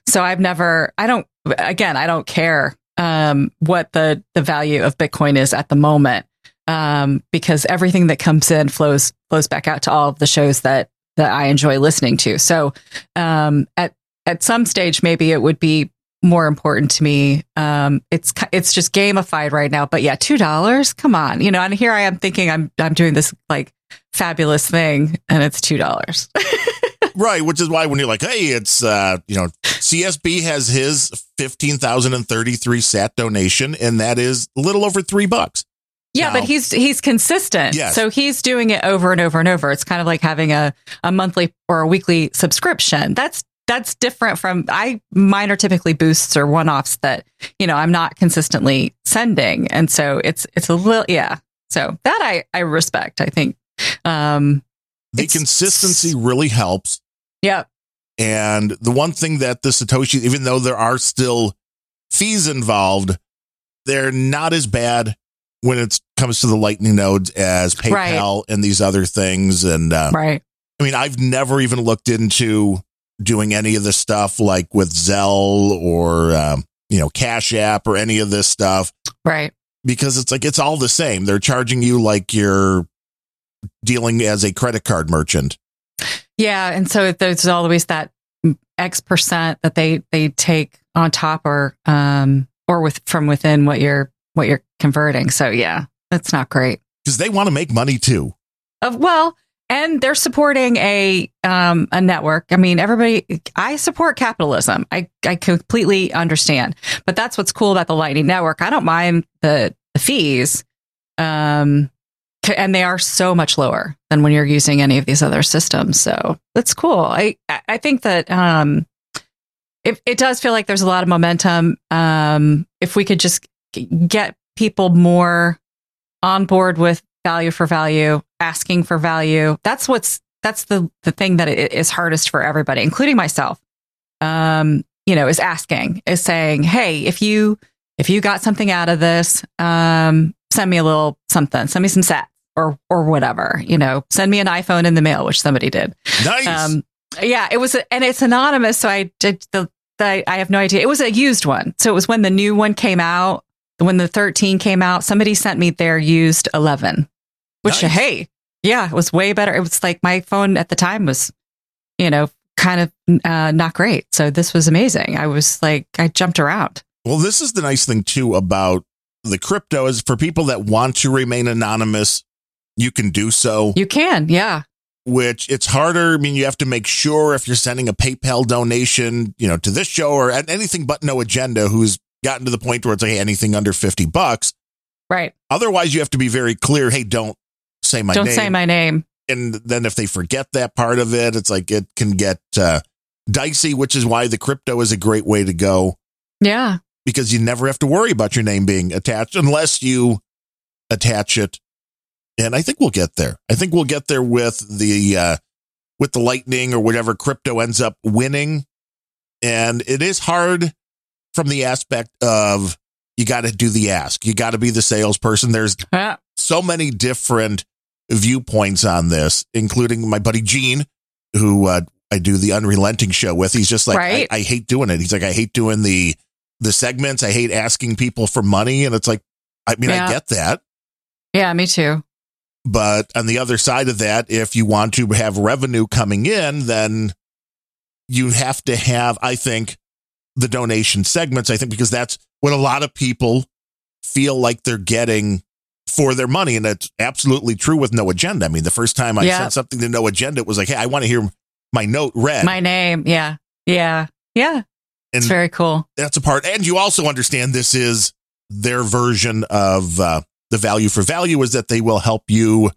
So I've never, I don't, again, I don't care um, what the the value of Bitcoin is at the moment um, because everything that comes in flows flows back out to all of the shows that that I enjoy listening to. So um, at at some stage, maybe it would be more important to me. Um, it's it's just gamified right now, but yeah, two dollars. Come on, you know. And here I am thinking I'm I'm doing this like fabulous thing, and it's two dollars. right, which is why when you're like, hey, it's uh, you know, CSB has his fifteen thousand and thirty three sat donation, and that is a little over three bucks. Yeah, Now- but he's he's consistent. Yes. So he's doing it over and over and over. It's kind of like having a, a monthly or a weekly subscription. That's that's different from I mine are typically boosts or one offs that, you know, I'm not consistently sending. And so it's it's a little yeah. So that I I respect. I think um The consistency really helps. yeah. And the one thing that the Satoshi, even though there are still fees involved, they're not as bad when it comes to the Lightning nodes as PayPal and these other things. And uh, Right. I mean, I've never even looked into doing any of the stuff like with Zelle or, um, you know, Cash App or any of this stuff Right. because it's like it's all the same. They're charging you like you're dealing as a credit card merchant. Yeah, and so there's always that X percent that they they take on top or um or with from within what you're what you're converting. So yeah, that's not great. because they want to make money too. Of well, and they're supporting a um a network. I mean, everybody I support capitalism. I I completely understand. But that's what's cool about the Lightning Network. I don't mind the the fees. Um and they are so much lower than when you're using any of these other systems. So that's cool. I I- think that um it, it does feel like there's a lot of momentum. Um, if we could just get people more on board with value for value, asking for value, that's what's that's the the thing that i- hardest for everybody, including myself. Um, you know, is asking, is saying, hey, if you if you got something out of this, um, send me a little something, send me some sats or or whatever. You know, send me an iPhone in the mail, which somebody did. Nice. Um, yeah, it was, and it's anonymous. So I did the, the, I have no idea. It was a used one. So it was when the new one came out, when the 13 came out, somebody sent me their used 11, which, Nice. hey, yeah, it was way better. It was like my phone at the time was, you know, kind of uh, not great. So this was amazing. I was like, I jumped around. Well, this is the nice thing too about the crypto is for people that want to remain anonymous, you can do so, You can. Yeah. which it's harder. I mean, you have to make sure if you're sending a PayPal donation, you know, to this show or anything but no agenda who's gotten to the point where it's like hey, anything under 50 bucks. Right. Otherwise, you have to be very clear. Hey, don't say my Don't name. say my name. and then if they forget that part of it, it's like it can get uh, dicey, which is why the crypto is a great way to go. Yeah. because you never have to worry about your name being attached unless you attach it. And I think we'll get there. I think we'll get there with the uh, with the lightning or whatever crypto ends up winning. And it is hard from the aspect of you got to do the ask. You got to be the salesperson. There's so many different viewpoints on this, including my buddy Gene, who uh, I do the unrelenting show with. He's just like, Right. I, I hate doing it. He's like, I hate doing the the segments. I hate asking people for money, and it's like, I mean, I get that, yeah, me too. but on the other side of that, if you want to have revenue coming in, then you have to have, I think, the donation segments. I think because that's what a lot of people feel like they're getting for their money. And that's absolutely true with no agenda. I mean, the first time I Yeah. sent something to no agenda, it was like, hey, I want to hear my note read. My name. Yeah. Yeah. Yeah. It's And- very cool. that's a part. And you also understand this is their version of uh, the value for value is that they will help you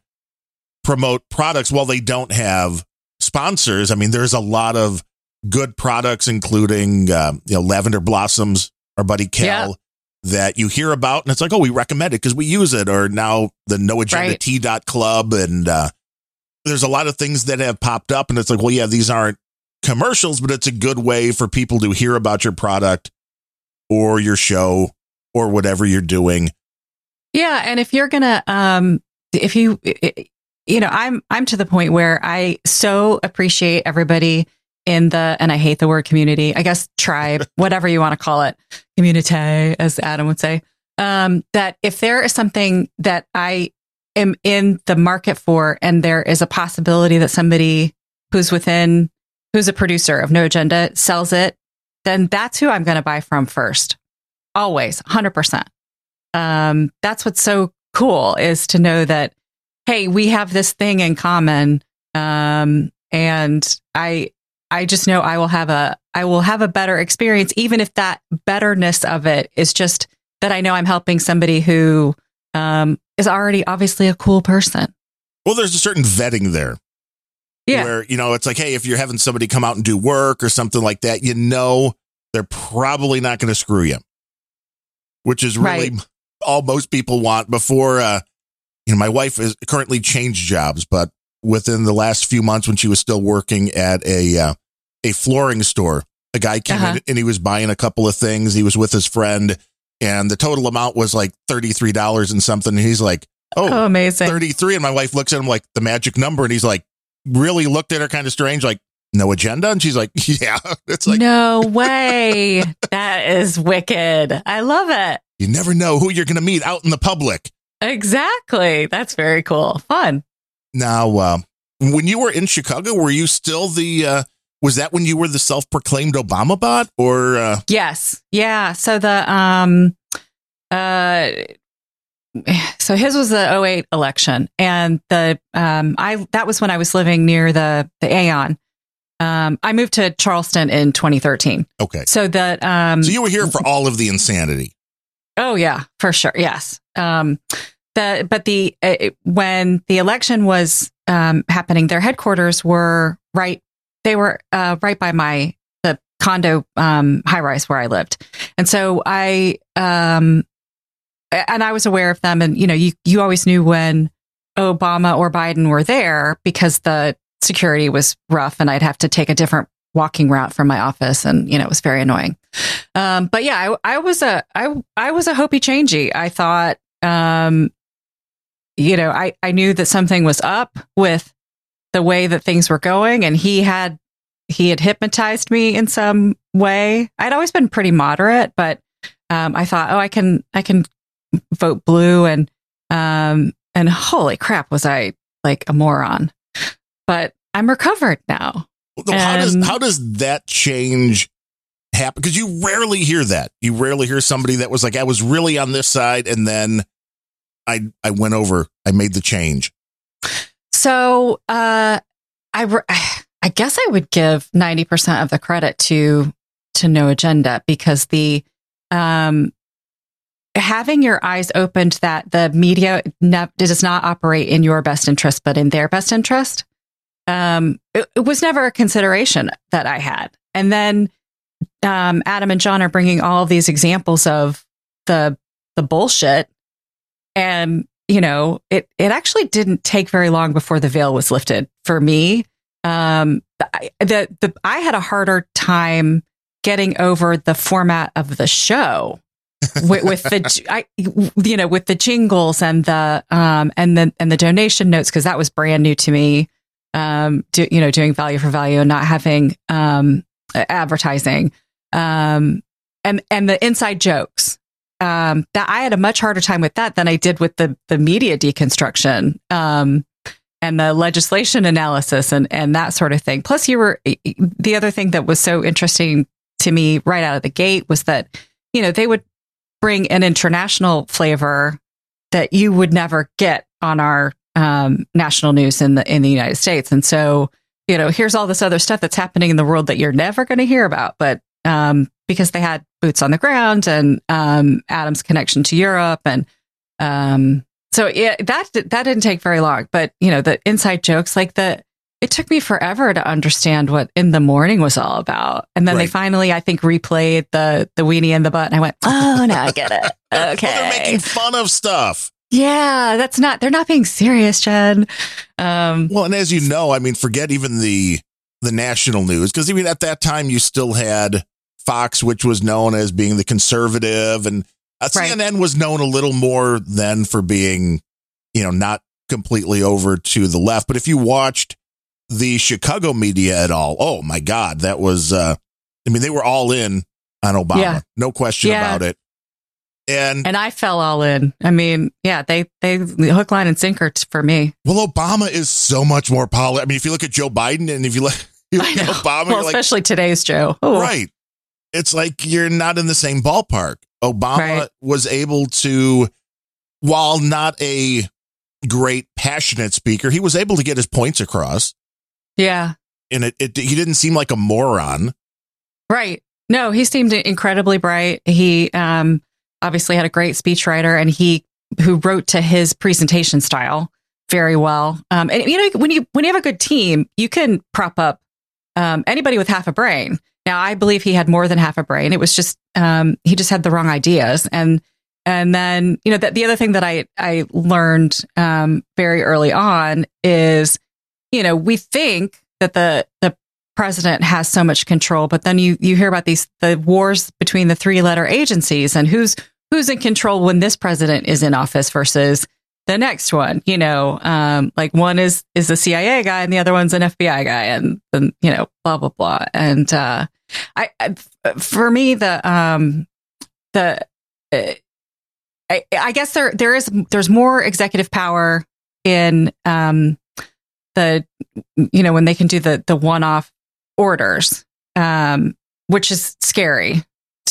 promote products while they don't have sponsors. I mean, there's a lot of good products, including uh, you know Lavender Blossoms, our buddy Cal, that you hear about, and it's like, oh, we recommend it because we use it. Or now the No Agenda Right. T dot Club, and uh, there's a lot of things that have popped up, and it's like, well, yeah, these aren't commercials, but it's a good way for people to hear about your product or your show or whatever you're doing. Yeah, and if you're gonna, um, if you, you know, I'm I'm to the point where I so appreciate everybody in the, and I hate the word community. I guess tribe, whatever you want to call it, community, as Adam would say. Um, that if there is something that I am in the market for, and there is a possibility that somebody who's within, who's a producer of No Agenda sells it, then that's who I'm going to buy from first. Always, hundred percent um, that's what's so cool is to know that, hey, we have this thing in common. Um, and I I just know I will have a I will have a better experience, even if that betterness of it is just that I know I'm helping somebody who um, is already obviously a cool person. Well, there's a certain vetting there. Yeah. Where, you know, it's like, hey, if you're having somebody come out and do work or something like that, you know they're probably not going to screw you. Which is really Right. all most people want before uh you know, my wife is currently changed jobs, but within the last few months when she was still working at a uh, a flooring store, a guy came Uh-huh. in and he was buying a couple of things. He was with his friend and the total amount was like $33 and something. And he's like, Oh, Oh, amazing. 33. And my wife looks at him like the magic number. And he's like, really looked at her kind of strange, like, no agenda. And she's like, yeah. It's like, no way. that is wicked. I love it. you never know who you're going to meet out in the public. Exactly. That's very cool. Fun. Now, uh, when you were in Chicago, were you still the, uh, was that when you were the self proclaimed Obama bot or, uh, Yes. Yeah. So the um uh so his was the 08 election and the um I that was when I was living near the the Aon. Um I moved to Charleston in 2013. okay. So that um So you were here for all of the insanity. Oh yeah, for sure. Yes. Um, the but the uh, when the election was um, happening, their headquarters were right. They were uh, right by my the condo um, high rise where I lived, and so I um, and I was aware of them. And you know, you you always knew when Obama or Biden were there because the security was rough, and I'd have to take a different walking route from my office, and you know, it was very annoying. Um, but yeah, I, I was a I I was a hopey changey. I thought, um, you know, I I knew that something was up with the way that things were going, and he had he had hypnotized me in some way. I'd always been pretty moderate, but um, I thought, oh, I can I can vote blue, and um, and holy crap, was I like a moron? But I'm recovered now. How does how does that change happen? Because you rarely hear that. You rarely hear somebody that was like, I was really on this side, and then I I went over. I made the change. So, uh, I, re- I guess I would give 90% of the credit to, to no agenda because the, um, having your eyes opened that the media ne- does not operate in your best interest, but in their best interest. Um, it, it was never a consideration that I had. And then, um, Adam and John are bringing all these examples of the, the bullshit and you know it it actually didn't take very long before the veil was lifted for me. Um I, the the I had a harder time getting over the format of the show with, with the I you know with the jingles and the um and the and the donation notes because that was brand new to me. Um do, you know doing value for value and not having um advertising. Um and and the inside jokes um, that I had a much harder time with that than I did with the the media deconstruction um, and the legislation analysis and and that sort of thing. Plus, you were the other thing that was so interesting to me right out of the gate was that you know they would bring an international flavor that you would never get on our um, national news in the in the United States, and so you know here's all this other stuff that's happening in the world that you're never going to hear about, but um, because they had boots on the ground and um, Adam's connection to Europe, and um, so yeah, that that didn't take very long. But you know, the inside jokes, like the it took me forever to understand what in the morning was all about, and then they finally, I think, replayed the the weenie and the butt, and I went, oh, now I get it. Well, they're Okay, making fun of stuff. yeah, that's not. They're not being serious, Jen. Um, Well, and as you know, I mean, forget even the the national news because even at that time you still had Fox, which was known as being the conservative, and uh, Right. CNN was known a little more then for being, you know, not completely over to the left. But if you watched the Chicago media at all, oh my God, that was. uh I mean, they were all in on Obama, Yeah. no question Yeah. about it. And and I fell all in. I mean, yeah, they they hook, line, and sinker t- for me. well, Obama is so much more poly. I mean, if you look at Joe Biden and if you look, you look I at know. Obama, well, you're like, especially today's Joe. Oh, Right. It's like you're not in the same ballpark. Obama Right. was able to, while not a great passionate speaker, he was able to get his points across. Yeah. and it, it he didn't seem like a moron. Right. No, he seemed incredibly bright. He um, obviously had a great speechwriter, and he who wrote to his presentation style very well. Um, and you know, when you when you have a good team, you can prop up um, anybody with half a brain. Now, I believe he had more than half a brain. It was just um, he just had the wrong ideas, and and then you know that the other thing that I I learned um, very early on is you know we think that the the president has so much control, but then you you hear about these the wars between the three letter agencies and who's who's in control when this president is in office versus the next one. You know, um, like one is is a CIA guy and the other one's an FBI guy, and then you know, blah blah blah. And uh, I, I for me the um the uh, I, I guess there there is there's more executive power in um the you know when they can do the the one off orders um which is scary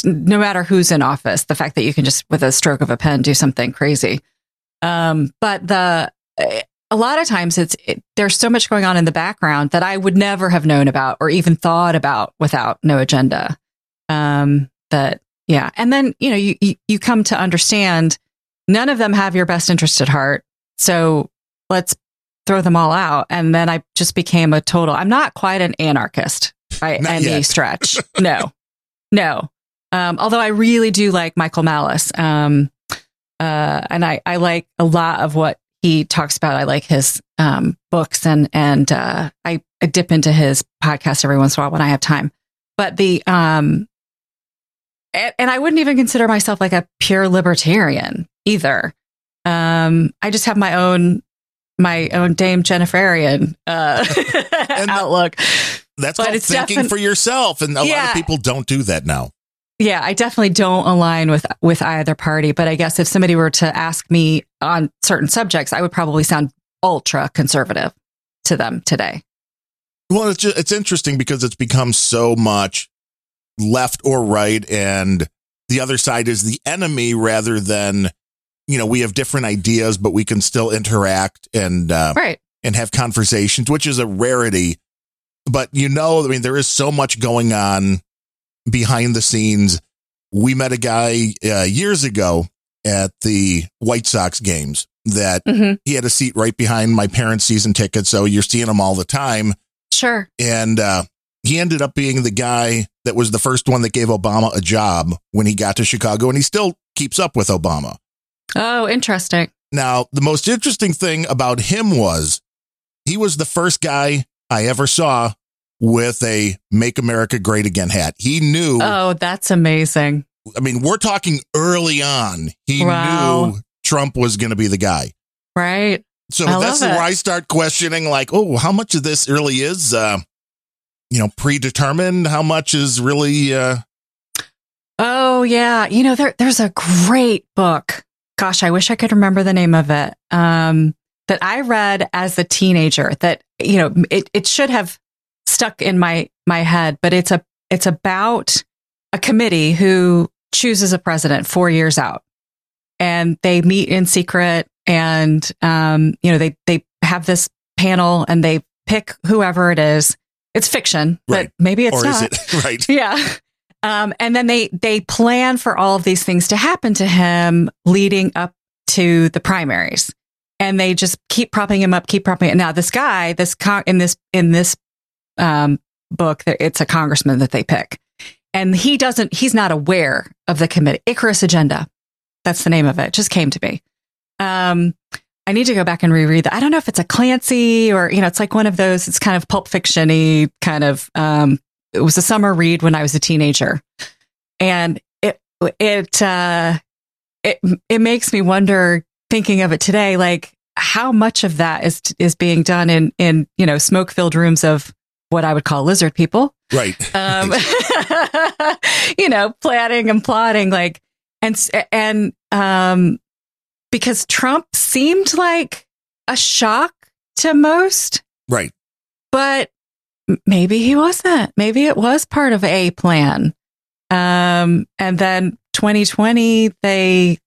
no matter who's in office the fact that you can just with a stroke of a pen do something crazy um but the a lot of times it's it, there's so much going on in the background that I would never have known about or even thought about without no agenda um that yeah and then you know you you, you come to understand none of them have your best interest at heart so let's throw them all out. And then I just became a total, I'm not quite an anarchist by Not any yet. stretch. No, no. Um, although I really do like Michael Malice. Um, uh, and I, I like a lot of what he talks about. I like his um, books and, and uh, I, I dip into his podcast every once in a while when I have time. But the, um, and, and I wouldn't even consider myself like a pure libertarian either. Um, I just have my own my own Dame Jenniferian uh, outlook. That's But called thinking defin- for yourself, and a lot of people don't do that now. Yeah, I definitely don't align with with either party. But I guess if somebody were to ask me on certain subjects, I would probably sound ultra conservative to them today. Well, it's just, it's interesting because it's become so much left or right, and the other side is the enemy rather than you know we have different ideas, but we can still interact and uh, Right. and have conversations, which is a rarity. But you know, I mean, there is so much going on behind the scenes. We met a guy uh, years ago at the White Sox games that hmm he had a seat right behind my parents' season ticket, so you're seeing him all the time Sure. and uh, he ended up being the guy that was the first one that gave Obama a job when he got to Chicago, and he still keeps up with Obama. Oh, interesting. Now, the most interesting thing about him was he was the first guy I ever saw with a Make America Great Again hat. He knew, Oh, that's amazing. I mean, we're talking early on, he Wow. knew Trump was going to be the guy. Right. So I that's where I start questioning, like, oh, how much of this really is, uh, you know, predetermined? How much is really, uh, Oh yeah, you know there there's a great book. Gosh, I wish I could remember the name of it. Um, that I read as a teenager. That you know it it should have stuck in my my head, but it's a it's about a committee who chooses a president four years out, and they meet in secret, and um, you know they they have this panel and they pick whoever it is. It's fiction, Right. but maybe it's or not. is it right? Yeah. Um, and then they they plan for all of these things to happen to him leading up to the primaries, and they just keep propping him up, keep propping. It. Now this guy, this con- in this in this um, book, it's a congressman that they pick, and he doesn't. He's not aware of the committee. Icarus Agenda, that's the name of it. It just came to me. Um, I need to go back and reread that. I don't know if it's a Clancy or you know, it's like one of those. It's kind of pulp fictiony kind of um, it was a summer read when I was a teenager, and it it uh, it it makes me wonder thinking of it today, like how much of that is is being done in in you know smoke filled rooms of what I would call lizard people, Right. um, you know, planning and plotting, like and and um, because Trump seemed like a shock to most right. but maybe he wasn't. Maybe it was part of a plan. Um, and then 2020, they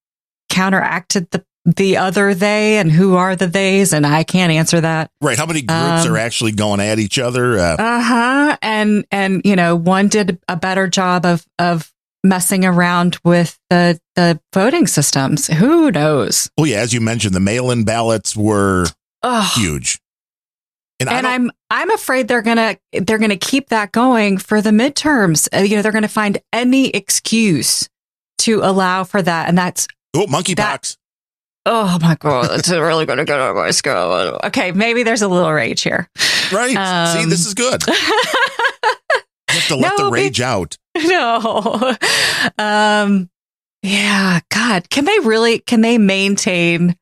counteracted the the other they and who are the theys, and I can't answer that. Right. How many groups Um, are actually going at each other? Uh, Uh huh. And and you know, one did a better job of of messing around with the the voting systems. Who knows? well, yeah, as you mentioned, the mail-in ballots were Oh, huge. And, and I'm I'm afraid they're gonna they're gonna keep that going for the midterms. Uh, you know, they're gonna find any excuse to allow for that, and that's oh, monkeypox. Oh my god, that's really gonna get on my skull. Okay, maybe there's a little rage here. Right. See, Um, this is good. You have to let No, the rage out. no. Um yeah, God, can they really can they maintain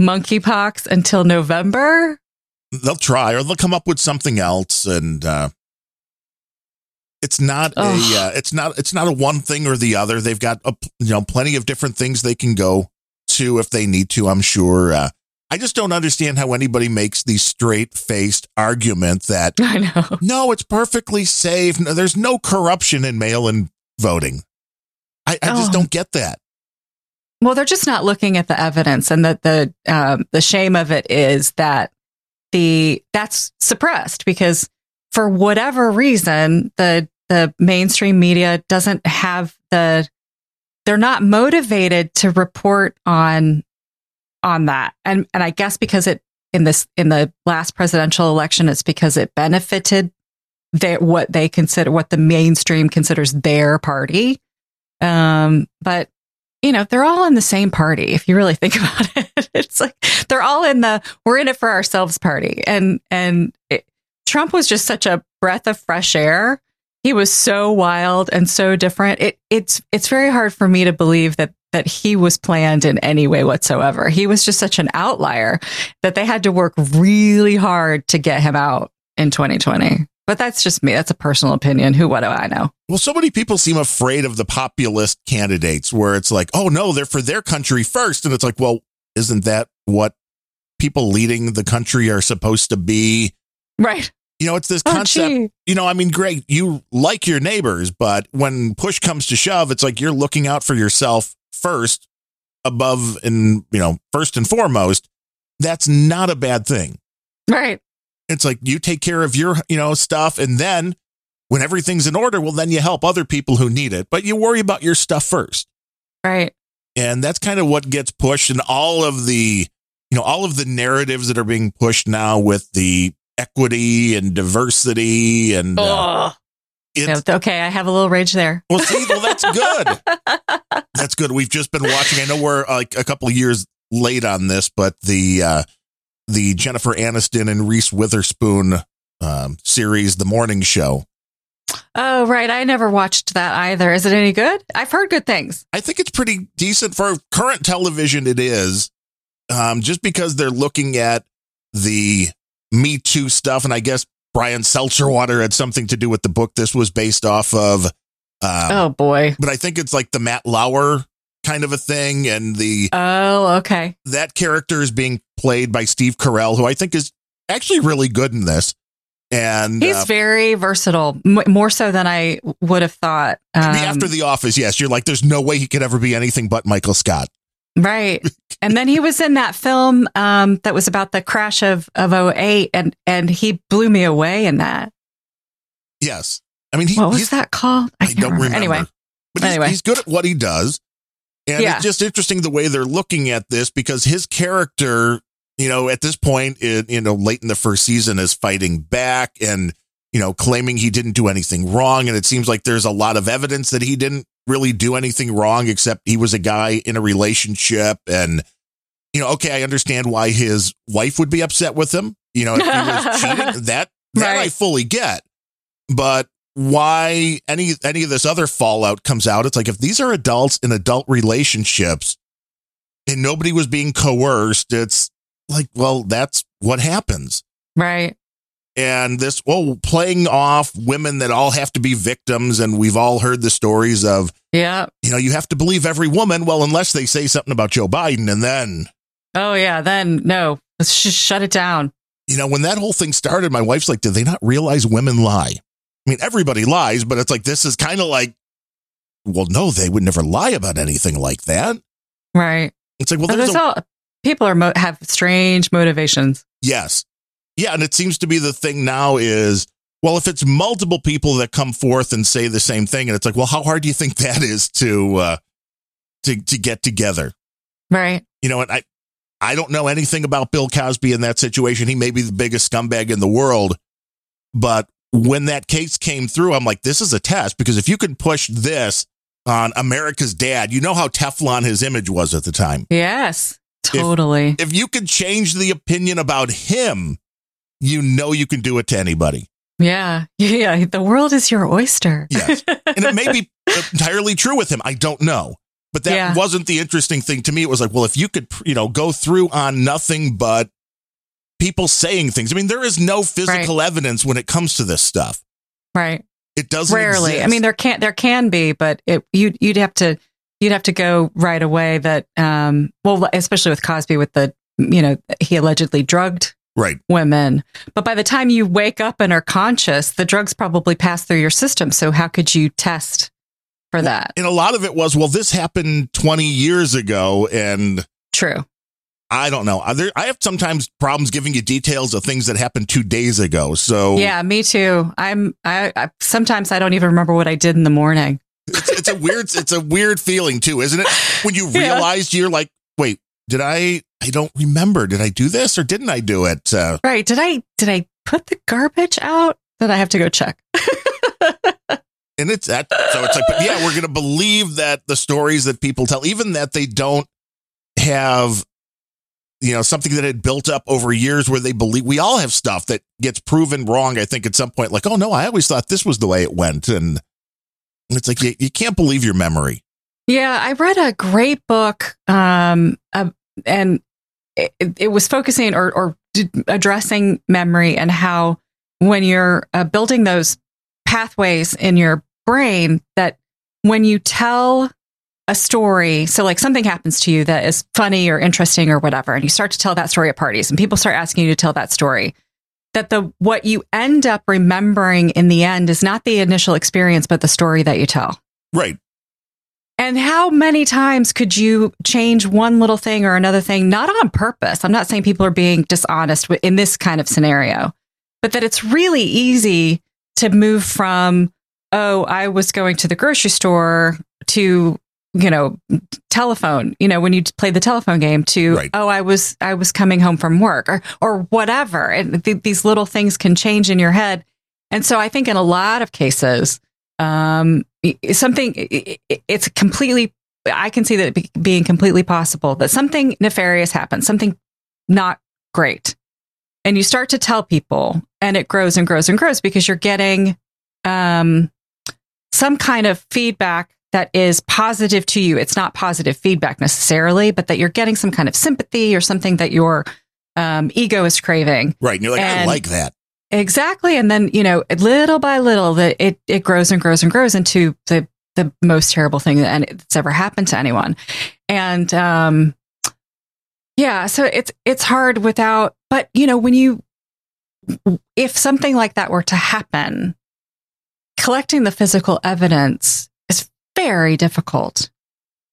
monkeypox until November? They'll try, or they'll come up with something else, and uh, it's not a uh, it's not it's not a one thing or the other. They've got a, you know plenty of different things they can go to if they need to. I'm sure. Uh, I just don't understand how anybody makes the straight faced argument that I know. no, it's perfectly safe. No, there's no corruption in mail in voting. I, I just Oh. don't get that. Well, they're just not looking at the evidence, and that the um, the shame of it is that the that's suppressed because for whatever reason the the mainstream media doesn't have the they're not motivated to report on on that, and and I guess because it in this in the last presidential election, it's because it benefited their what they consider what the mainstream considers their party. Um, but you know, they're all in the same party. If you really think about it, it's like they're all in the we're in it for ourselves party. And and it, Trump was just such a breath of fresh air. He was so wild and so different. It it's it's very hard for me to believe that that he was planned in any way whatsoever. He was just such an outlier that they had to work really hard to get him out in 2020. But that's just me. That's a personal opinion. Who what do I know? Well, so many people seem afraid of the populist candidates where it's like, oh no, they're for their country first. And it's like, well, isn't that what people leading the country are supposed to be? Right. You know, it's this Oh, concept. gee. you know, I mean, Greg, you like your neighbors, but when push comes to shove, it's like you're looking out for yourself first, above and, you know, first and foremost. That's not a bad thing. Right. It's like you take care of your, you know, stuff and then when everything's in order, well then you help other people who need it, but you worry about your stuff first. Right. And that's kind of what gets pushed and all of the, you know, all of the narratives that are being pushed now with the equity and diversity and uh, it's, okay, I have a little rage there. well, see, well, that's good. That's good. We've just been watching. I know we're like a couple of years late on this, but the uh, the Jennifer Aniston and Reese Witherspoon um, series, The Morning Show. Oh, right. I never watched that either. Is it any good? I've heard good things. I think it's pretty decent for current television. It is, um, just because they're looking at the Me Too stuff, and I guess Brian Seltzerwater had something to do with the book this was based off of. Um, oh boy. But I think it's like the Matt Lauer kind of a thing, and the Oh, okay. that character is being played by Steve Carell, who I think is actually really good in this. And He's uh, very versatile, m- more so than I would have thought. Um, after The Office, yes, you're like, there's no way he could ever be anything but Michael Scott. Right. and then he was in that film um, that was about the crash of of 08 and and he blew me away in that. Yes, I mean, he, What was he's, that called? I can't don't remember. Anyway, but he's, Anyway. he's good at what he does, and Yeah. it's just interesting the way they're looking at this because his character, you know, at this point, in, you know, late in the first season, is fighting back and you know, claiming he didn't do anything wrong, and it seems like there's a lot of evidence that he didn't really do anything wrong, except he was a guy in a relationship, and you know, okay, I understand why his wife would be upset with him. You know, if he was cheating, that that I fully get, but why any any of this other fallout comes out it's like if these are adults in adult relationships and nobody was being coerced it's like well that's what happens right. And this well playing off women that all have to be victims and we've all heard the stories of Yeah. you know you have to believe every woman well unless they say something about Joe Biden and then Oh yeah. Then no, let's sh- shut it down. you know when that whole thing started my wife's like did they not realize women lie i mean everybody lies but it's like this is kind of like well no they would never lie about anything like that Right. It's like, well, there's there's a, all people are mo- have strange motivations. yes. Yeah. And it seems to be the thing now is, well, if it's multiple people that come forth and say the same thing, and it's like, well, how hard do you think that is to, uh, to, to get together? Right. You know, and I, I don't know anything about Bill Cosby in that situation. He may be the biggest scumbag in the world, but when that case came through, I'm like, this is a test because if you can push this on America's dad, you know how Teflon his image was at the time. Yes. Totally. If you could change the opinion about him, you know you can do it to anybody. yeah. Yeah. The world is your oyster. Yes. And it may be entirely true with him. I don't know. But that Yeah. wasn't the interesting thing to me. It was like, well, if you could, you know, go through on nothing but people saying things. I mean, there is no physical evidence when it comes to this stuff. right. It doesn't Rarely. I mean, there can there can be, but it you you'd have to you'd have to go right away. That um well, especially with Cosby, with the you know he allegedly drugged right. women, but by the time you wake up and are conscious, the drugs probably pass through your system. So how could you test for that? And a lot of it was, well, this happened 20 years ago. And True. I don't know. There, I have sometimes problems giving you details of things that happened two days ago. So Yeah, me too. I'm. I, I sometimes I don't even remember what I did in the morning. it's, it's a weird, it's a weird feeling too, isn't it? When you Yeah. realize you're like, wait, did I, I don't remember. Did I do this or didn't I do it? Uh, Right? Did I did I put the garbage out? That I have to go check. and it's that so it's like but yeah we're gonna believe that the stories that people tell even that they don't have you know something that had built up over years where they believe we all have stuff that gets proven wrong i think at some point like oh no i always thought this was the way it went and it's like you, you can't believe your memory Yeah, I read a great book, um, uh, and it, it was focusing or, or addressing memory and how when you're uh, building those pathways in your brain, that when you tell a story, so like something happens to you that is funny or interesting or whatever, and you start to tell that story at parties, and people start asking you to tell that story. That the what you end up remembering in the end is not the initial experience, but the story that you tell. right And how many times could you change one little thing or another thing, not on purpose? I'm not saying people are being dishonest in this kind of scenario, but that it's really easy to move from, oh, I was going to the grocery store to, you know, telephone, you know, when you play the telephone game to, Right. oh, I was, I was coming home from work or, or whatever. And th- these little things can change in your head. And so I think in a lot of cases, um, something it's completely i can see that being completely possible that something nefarious happens something not great. And you start to tell people and it grows and grows and grows because you're getting um, some kind of feedback that is positive to you. It's not positive feedback necessarily but that you're getting some kind of sympathy or something that your um, ego is craving. Right. And you're like i like that Exactly. And then, you know, little by little that it, it grows and grows and grows into the, the most terrible thing that's ever happened to anyone. And, um, yeah, so it's, it's hard without, but you know, when you, if something like that were to happen, collecting the physical evidence is very difficult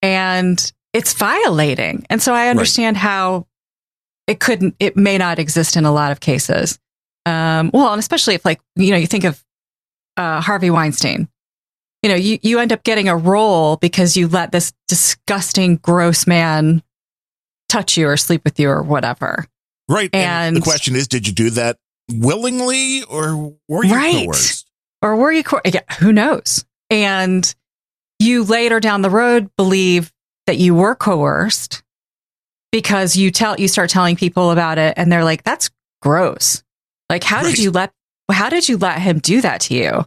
and it's violating. And so I understand how it couldn't, it may not exist in a lot of cases. Um, well, and especially if like, you know, you think of uh, Harvey Weinstein, you know, you, you end up getting a role because you let this disgusting, gross man touch you or sleep with you or whatever. right and, the question is did you do that willingly or were you Right. coerced Or were you, co- yeah, who knows? And you later down the road believe that you were coerced because you tell, you start telling people about it and they're like, that's gross. Like, how Right. did you let, how did you let him do that to you?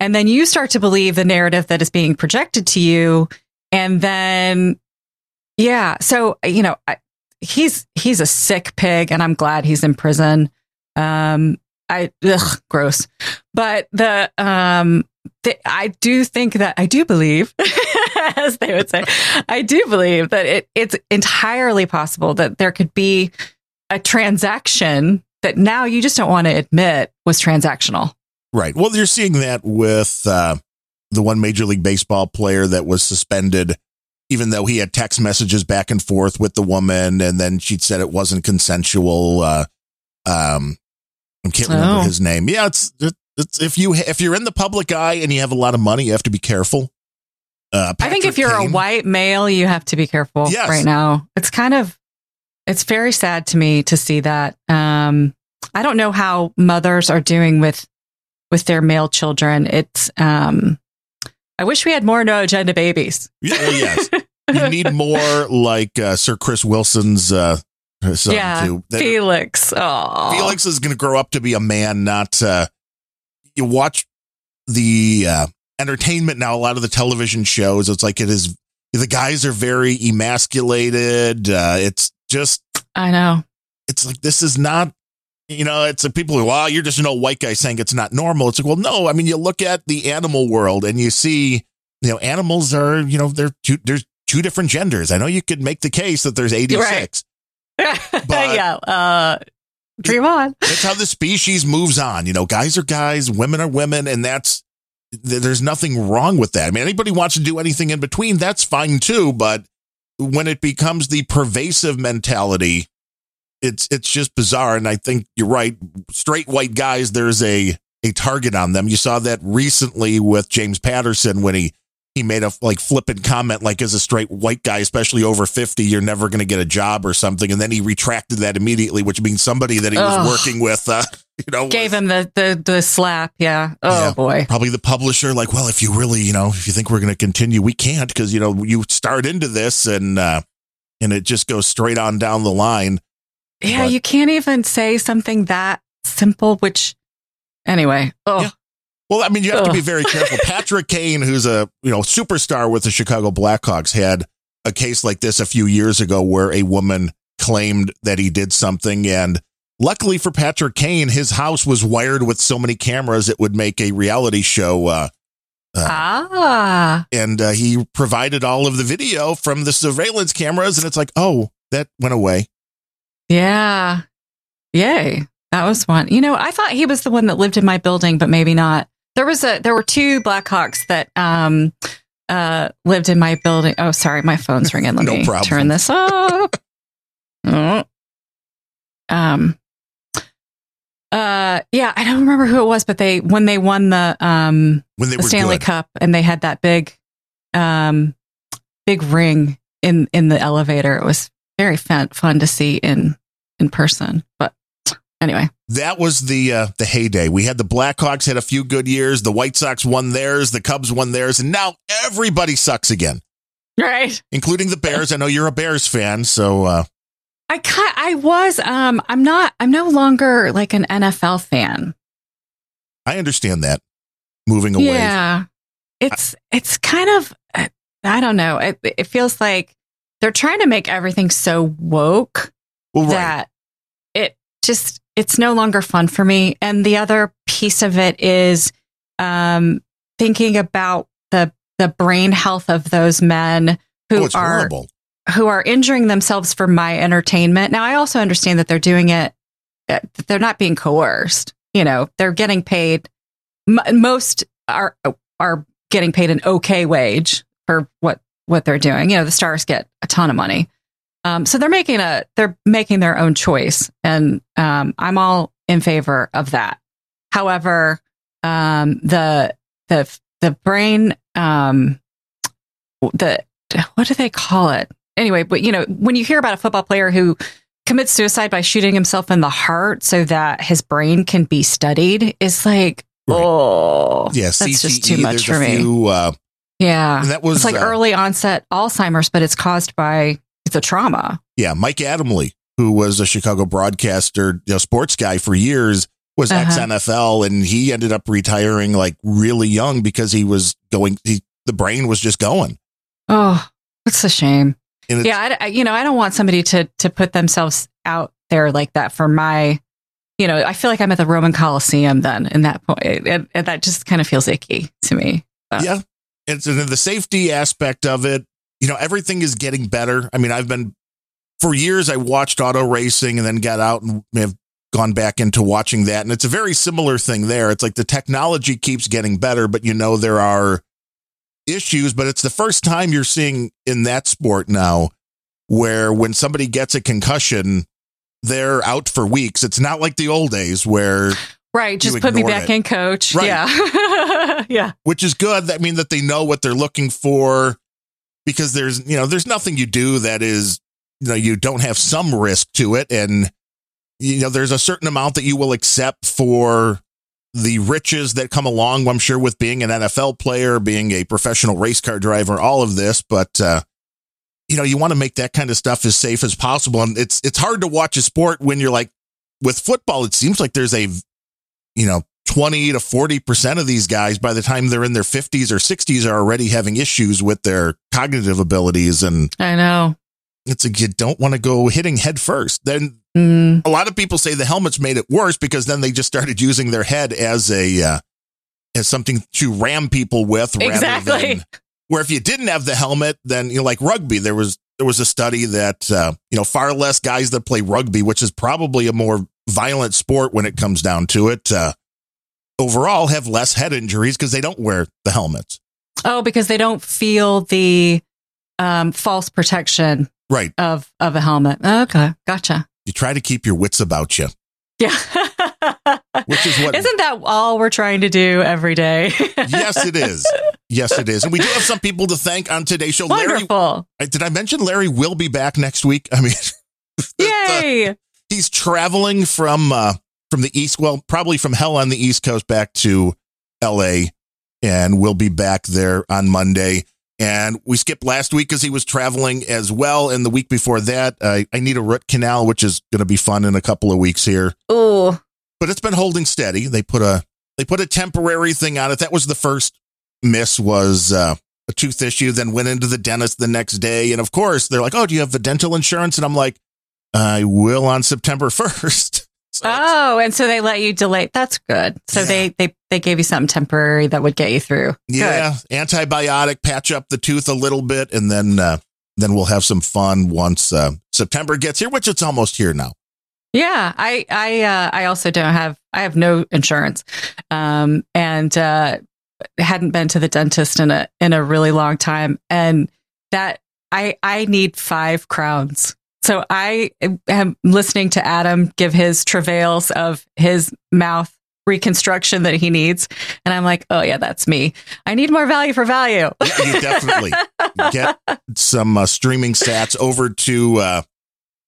And then you start to believe the narrative that is being projected to you. And then, yeah. So, you know, I, he's, he's a sick pig and I'm glad he's in prison. Um, I, ugh, gross. But the, um, the, I do think that I do believe, as they would say, I do believe that it, it's entirely possible that there could be a transaction that now you just don't want to admit was transactional. Right. Well, you're seeing that with uh, the one Major League Baseball player that was suspended even though he had text messages back and forth with the woman, and then she said it wasn't consensual. Uh, um, I can't remember Oh. his name. Yeah, it's, it's if you if you're in the public eye and you have a lot of money, you have to be careful. Uh, I think if you're Kane- a white male, you have to be careful Yes. right now. It's kind of, it's very sad to me to see that. Um, I don't know how mothers are doing with, with their male children. It's, um, I wish we had more no agenda babies. Yeah, well, yes, you need more like uh, Sir Chris Wilson's uh, son yeah, too. Felix. Oh, Felix is going to grow up to be a man, not uh, you watch the uh, entertainment now. A lot of the television shows, it's like it is. The guys are very emasculated. Uh, it's just, I know. it's like this is not. You know, it's like people who, wow, you're just an old white guy saying it's not normal. It's like, well, no. I mean, you look at the animal world and you see, you know, animals are, you know, they're two, there's two different genders. I know you could make the case that there's 86. but yeah. Uh, dream on. That's how the species moves on. You know, guys are guys, women are women, and that's there's nothing wrong with that. I mean, anybody wants to do anything in between, that's fine too. But when it becomes the pervasive mentality, it's it's just bizarre. And I think you're right. Straight white guys, there's a a target on them. You saw that recently with James Patterson when he he made a like flippant comment like as a straight white guy especially over 50 you're never going to get a job or something and then he retracted that immediately which means somebody that he was Ugh. working with uh you know Gave was him the, the, the slap. Yeah. Oh Yeah. boy. probably the publisher like well if you really you know if you think we're going to continue we can't because you know you start into this and uh and it just goes straight on down the line Yeah, But- you can't even say something that simple, which anyway. Oh, Yeah. Well, I mean, you have to be very careful. Patrick Kane, who's a you know superstar with the Chicago Blackhawks, had a case like this a few years ago where a woman claimed that he did something, and luckily for Patrick Kane, his house was wired with so many cameras it would make a reality show. Uh, uh, ah, and uh, he provided all of the video from the surveillance cameras, and it's like, oh, that went away. yeah. Yay. That was one. You know, I thought he was the one that lived in my building, but maybe not. There was a there were two Blackhawks that um uh lived in my building. Oh, sorry, my phone's ringing. Let No me problem. turn this up. Oh. Um uh yeah, I don't remember who it was, but they when they won the um When they the Stanley good. Cup and they had that big um big ring in in the elevator. It was very fun fun to see in in person. But anyway. that was the uh, the heyday. We had the Blackhawks had a few good years. The White Sox won theirs. The Cubs won theirs, and now everybody sucks again, Right. including the Bears. I know you're a Bears fan, so uh, I I was um I'm not I'm no longer like an NFL fan. I understand that. Moving away, Yeah. It's it's kind of I don't know. It it feels like they're trying to make everything so woke well, right. that it just it's no longer fun for me and the other piece of it is um thinking about the the brain health of those men who oh, are horrible. Who are injuring themselves for my entertainment. Now i also understand that they're doing it that they're not being coerced you know they're getting paid. Most are are getting paid an okay wage for what what they're doing. You know the stars get a ton of money. Um, so they're making a they're making their own choice, and um, I'm all in favor of that. However, um, the the the brain um, the what do they call it anyway? But you know, when you hear about a football player who commits suicide by shooting himself in the heart so that his brain can be studied, it's like Right. oh Yeah, that's CTE, just too much for me. few, uh, yeah, that was it's like uh, early onset Alzheimer's, but it's caused by the trauma. Yeah, Mike Adamle, who was a Chicago broadcaster, you know, sports guy for years, was Uh-huh. ex NFL, and he ended up retiring like really young because he was going. He, the brain was just going. Oh, it's a shame. Yeah, I, you know, I don't want somebody to to put themselves out there like that for my, you know, I feel like I'm at the Roman Coliseum then in that point, and, and that just kind of feels icky to me. Yeah, it's and the safety aspect of it. You know, everything is getting better. I mean, I've been for years. I watched auto racing and then got out and have gone back into watching that, and it's a very similar thing there. It's like the technology keeps getting better, but you know there are issues, but it's the first time you're seeing in that sport now where when somebody gets a concussion, they're out for weeks. It's not like the old days where, Right. Just put me back it. in, coach. Right. Yeah. yeah. which is good. I mean, that they know what they're looking for because there's, you know, there's nothing you do that is, you know, you don't have some risk to it. And, you know, there's a certain amount that you will accept for the riches that come along, I'm sure, with being an NFL player, being a professional race car driver, all of this. But, uh, you know, you want to make that kind of stuff as safe as possible. And it's, it's hard to watch a sport when you're like, with football, it seems like there's a, you know, 20 to 40% of these guys by the time they're in their 50s or 60s are already having issues with their cognitive abilities and I know. it's a you don't want to go hitting head first then Mm, a lot of people say the helmets made it worse because then they just started using their head as a uh, as something to ram people with rather Exactly. than where if you didn't have the helmet then you know like rugby there was there was a study that uh, you know far less guys that play rugby which is probably a more violent sport when it comes down to it uh, overall have less head injuries because they don't wear the helmets oh, because they don't feel the um, false protection right of of a helmet. Okay. Gotcha. You try to keep your wits about you Yeah. Which is what- Isn't that all we're trying to do every day? yes it is yes it is and we do have some people to thank on today's show larry Wonderful. Uh, Did I mention Larry will be back next week? I mean, Yay. he's traveling from uh, from the east, well, probably from hell on the east coast back to L.A. and we'll be back there on Monday. And we skipped last week because he was traveling as well, and the week before that, uh, I need a root canal, which is going to be fun in a couple of weeks here. Oh, But it's been holding steady. They put a they put a temporary thing on it. That was the first miss was uh, a tooth issue. Then went into the dentist the next day, and of course they're like, "Oh, do you have the dental insurance?" And I'm like, "I will on September 1st. So oh, and so they let you delay. That's good. So Yeah. they they they gave you something temporary that would get you through. yeah, antibiotic, patch up the tooth a little bit, and then uh, then we'll have some fun once uh, September gets here, which it's almost here now. Yeah, I I uh, I also don't have I have no insurance, um, and uh, hadn't been to the dentist in a in a really long time, and that I I need five crowns. So I am listening to Adam give his travails of his mouth reconstruction that he needs, and I'm like, oh yeah, that's me. I need more value for value. Yeah, you definitely get some uh, streaming stats over to uh,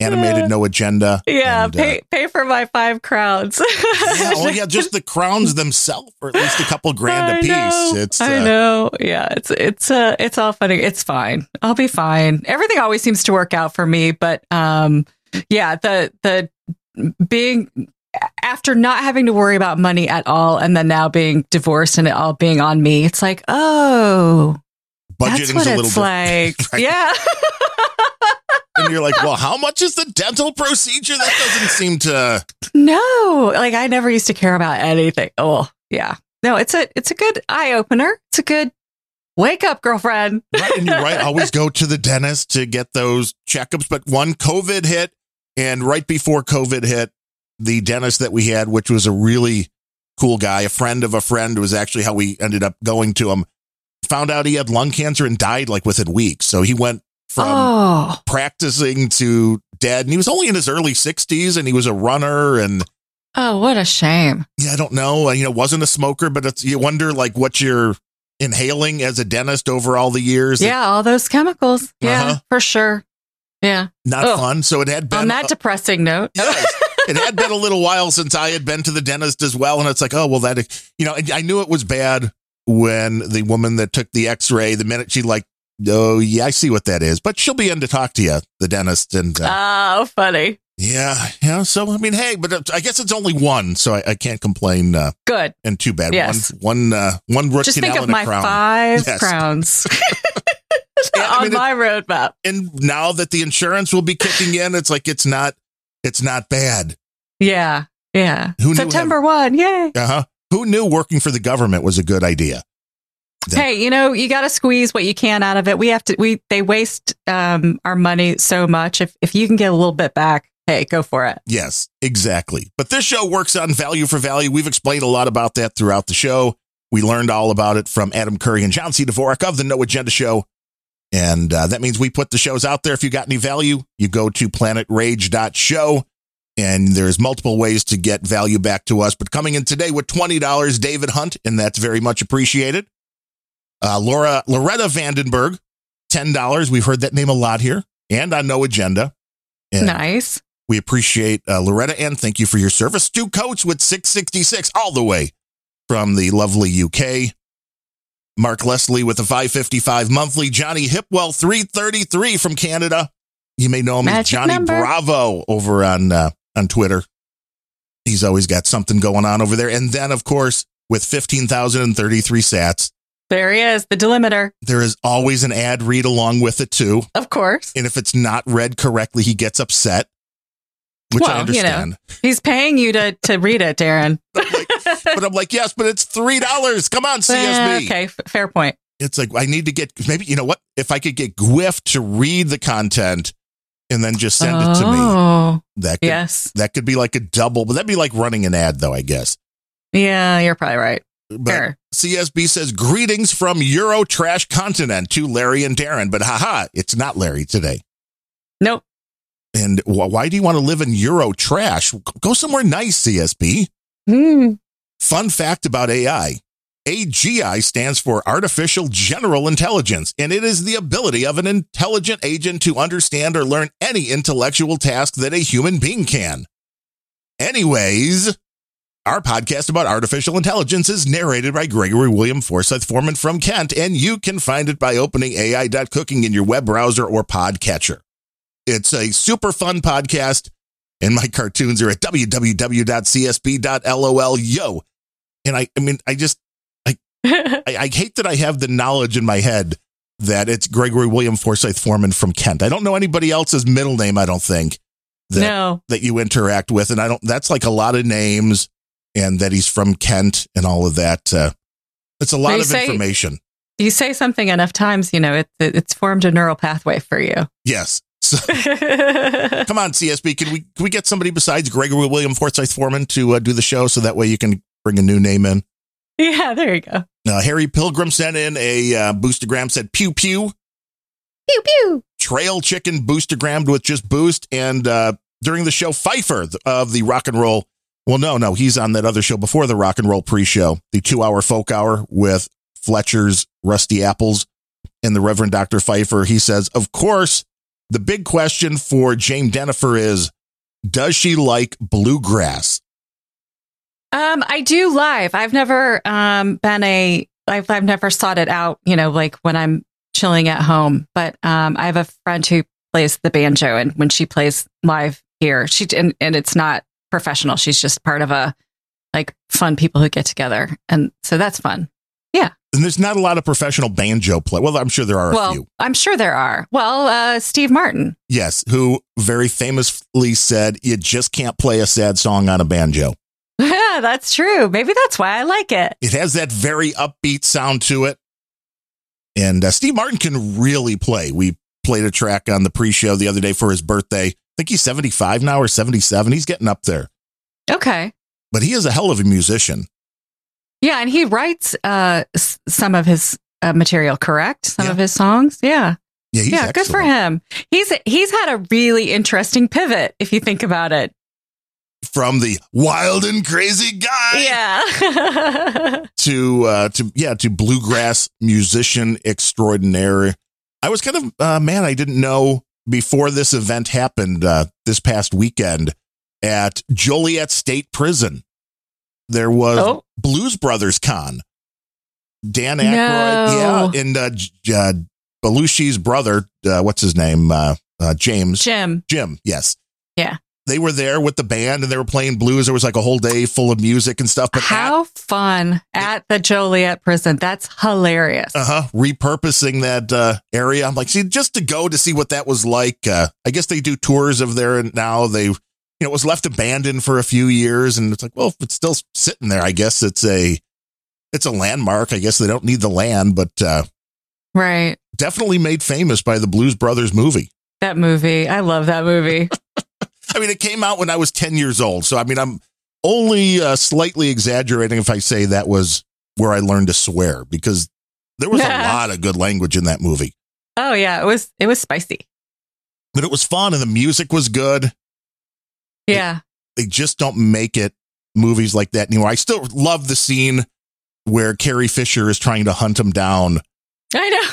animated no agenda. yeah, and, uh, pay pay for my five crowns. yeah, oh yeah, just the crowns themselves, or at least a couple grand I a piece. know, It's I uh, know. Yeah, it's it's uh it's all funny. It's fine. I'll be fine. Everything always seems to work out for me, but um yeah, the the being after not having to worry about money at all and then now being divorced and it all being on me, it's like, "Oh, that's budgeting's a little bit, like." Right. Yeah. and you're like, well, how much is the dental procedure? That doesn't seem to. no, like I never used to care about anything. Oh, yeah. No, it's a it's a good eye opener. It's a good wake up, girlfriend. Right, and you're right. Always go to the dentist to get those checkups. But one COVID hit, and right before COVID hit, the dentist that we had, which was a really cool guy, a friend of a friend, was actually how we ended up going to him. Found out he had lung cancer and died like within weeks. So he went from oh. practicing to dead, and he was only in his early 60s, and he was a runner and. Oh, what a shame. Yeah, I don't know. You know, wasn't a smoker, but it's you wonder like what you're inhaling as a dentist over all the years. Yeah, all those chemicals. Yeah, Uh-huh. for sure. Yeah. not fun. So it had been On that depressing note. yes, it had been a little while since I had been to the dentist as well, and it's like, oh well, that you know, I knew it was bad when the woman that took the X-ray, the minute she like, oh yeah, I see what that is, but she'll be in to talk to you, the dentist, and uh, Oh, funny. yeah, yeah. So I mean, hey, but I guess it's only one, so I, I can't complain. Uh, Good. and too bad. Yes. One, one, uh, one root Just canal think of and my crown. five Yes. crowns Yeah, I on mean, it- my roadmap. and now that the insurance will be kicking in, it's like it's not, it's not bad. Yeah. Yeah. Who knew September 1. Yay. Uh huh. Who knew working for the government was a good idea? That- Hey, you know, you got to squeeze what you can out of it. We have to, we, they waste um, our money so much. If, if you can get a little bit back, hey, go for it. Yes, exactly. But this show works on value for value. We've explained a lot about that throughout the show. We learned all about it from Adam Curry and John C. Dvorak of the No Agenda Show. And uh, that means we put the shows out there. If you got any value, you go to planetrage.show and there's multiple ways to get value back to us. But coming in today with $20, David Hunt, and that's very much appreciated. Uh, Laura Loretta Vandenberg, $10. We've heard that name a lot here and on No Agenda. And Nice. we appreciate uh, Loretta and thank you for your service. Stu Coates with 666 all the way from the lovely UK. Mark Leslie with a 555 monthly. Johnny Hipwell 333 from Canada. You may know him as Johnny number. Bravo over on uh, on Twitter. He's always got something going on over there. And then of course with 15,033 sats, There he is, the delimiter. there is always an ad read along with it too. Of course. And if it's not read correctly, he gets upset, which I Well, you know. understand. He's paying you to to read it, Darren. but I'm like, yes, but it's three dollars. Come on, CSB. Eh, okay, f- fair point. It's like I need to get maybe you know what? If I could get Gwiff to read the content and then just send it to me, Oh, that could, yes. that could be like a double. But that'd be like running an ad, though. I guess. Yeah, you're probably right. But Sure. CSB says greetings from Euro Trash Continent to Larry and Darren. But haha, it's not Larry today. Nope. And wh- why do you want to live in Euro trash? Go somewhere nice, CSB. Hmm. Fun fact about AI AGI stands for Artificial General Intelligence, and it is the ability of an intelligent agent to understand or learn any intellectual task that a human being can. Anyways, our podcast about artificial intelligence is narrated by Gregory William Forsyth Foreman from Kent, and you can find it by opening AI.cooking in your web browser or podcatcher. It's a super fun podcast, and my cartoons are at www.csb.lol. Yo. And I, I mean, I just, I, I hate that I have the knowledge in my head that it's Gregory William Forsyth Foreman from Kent. I don't know anybody else's middle name, I don't think, that, no. that you interact with. And I don't, that's like a lot of names and that he's from Kent and all of that. Uh, it's a lot of say- information. You say something enough times, you know, it, it, it's formed a neural pathway for you. Yes. So come on, CSB. Can we, can we get somebody besides Gregory William Forsyth Foreman to uh, do the show so that way you can bring a new name in? yeah, there you go. Uh, Harry Pilgrim sent in a uh, boostergram, said pew pew. Pew pew. Trail Chicken boostergrammed with just boost. And uh, during the show, Pfeiffer of the rock and roll. Well, no, no, he's on that other show before the rock and roll pre show, the two hour folk hour with Fletcher's Rusty Apples and the Reverend Dr. Pfeiffer. He says, Of course, the big question for Dame Jennifer is Does she like bluegrass? Um, I do live. I've never um been a I've I've never sought it out, you know, like when I'm chilling at home. But um I have a friend who plays the banjo and when she plays live here, she and, and it's not professional. She's just part of a like fun people who get together. And so that's fun. Yeah. And there's not a lot of professional banjo play. Well, I'm sure there are a well, few. I'm sure there are. Well, uh Steve Martin. Yes, who very famously said, You just can't play a sad song on a banjo. Yeah, that's true. Maybe that's why I like it. It has that very upbeat sound to it. And uh, Steve Martin can really play. We played a track on the pre show the other day for his birthday. I think he's 75 now or 77. He's getting up there, Okay. but he is a hell of a musician. Yeah, and he writes uh some of his uh, material, correct? Some Yeah. of his songs. Yeah. Yeah, he's yeah, good for him. He's he's had a really interesting pivot if you think about it. From the wild and crazy guy Yeah. to, uh, to, yeah, to bluegrass musician extraordinaire. I was kind of, uh, man, I didn't know before this event happened, uh, this past weekend at Joliet State Prison. There was oh, Blues Brothers Con. Dan Aykroyd, No. yeah, and uh, uh, Belushi's brother, uh, what's his name? Uh, uh, James. Jim. Jim, yes. Yeah. They were there with the band and they were playing blues. There was like a whole day full of music and stuff. But How fun at the Joliet prison. That's hilarious. uh huh, repurposing that uh, area. I'm like, see, just to go to see what that was like. Uh, I guess they do tours of there and now. They, you know, it was left abandoned for a few years, and it's like, well, if it's still sitting there, I guess it's a, it's a landmark. I guess they don't need the land, but uh, right. definitely made famous by the Blues Brothers movie. That movie. I love that movie. I mean, it came out when I was 10 years old. So, I mean, I'm only uh, slightly exaggerating if I say that was where I learned to swear because there was a lot of good language in that movie. Oh yeah, it was it was spicy. But it was fun and the music was good. Yeah. They just don't make it movies like that anymore. I still love the scene where Carrie Fisher is trying to hunt him down. I know.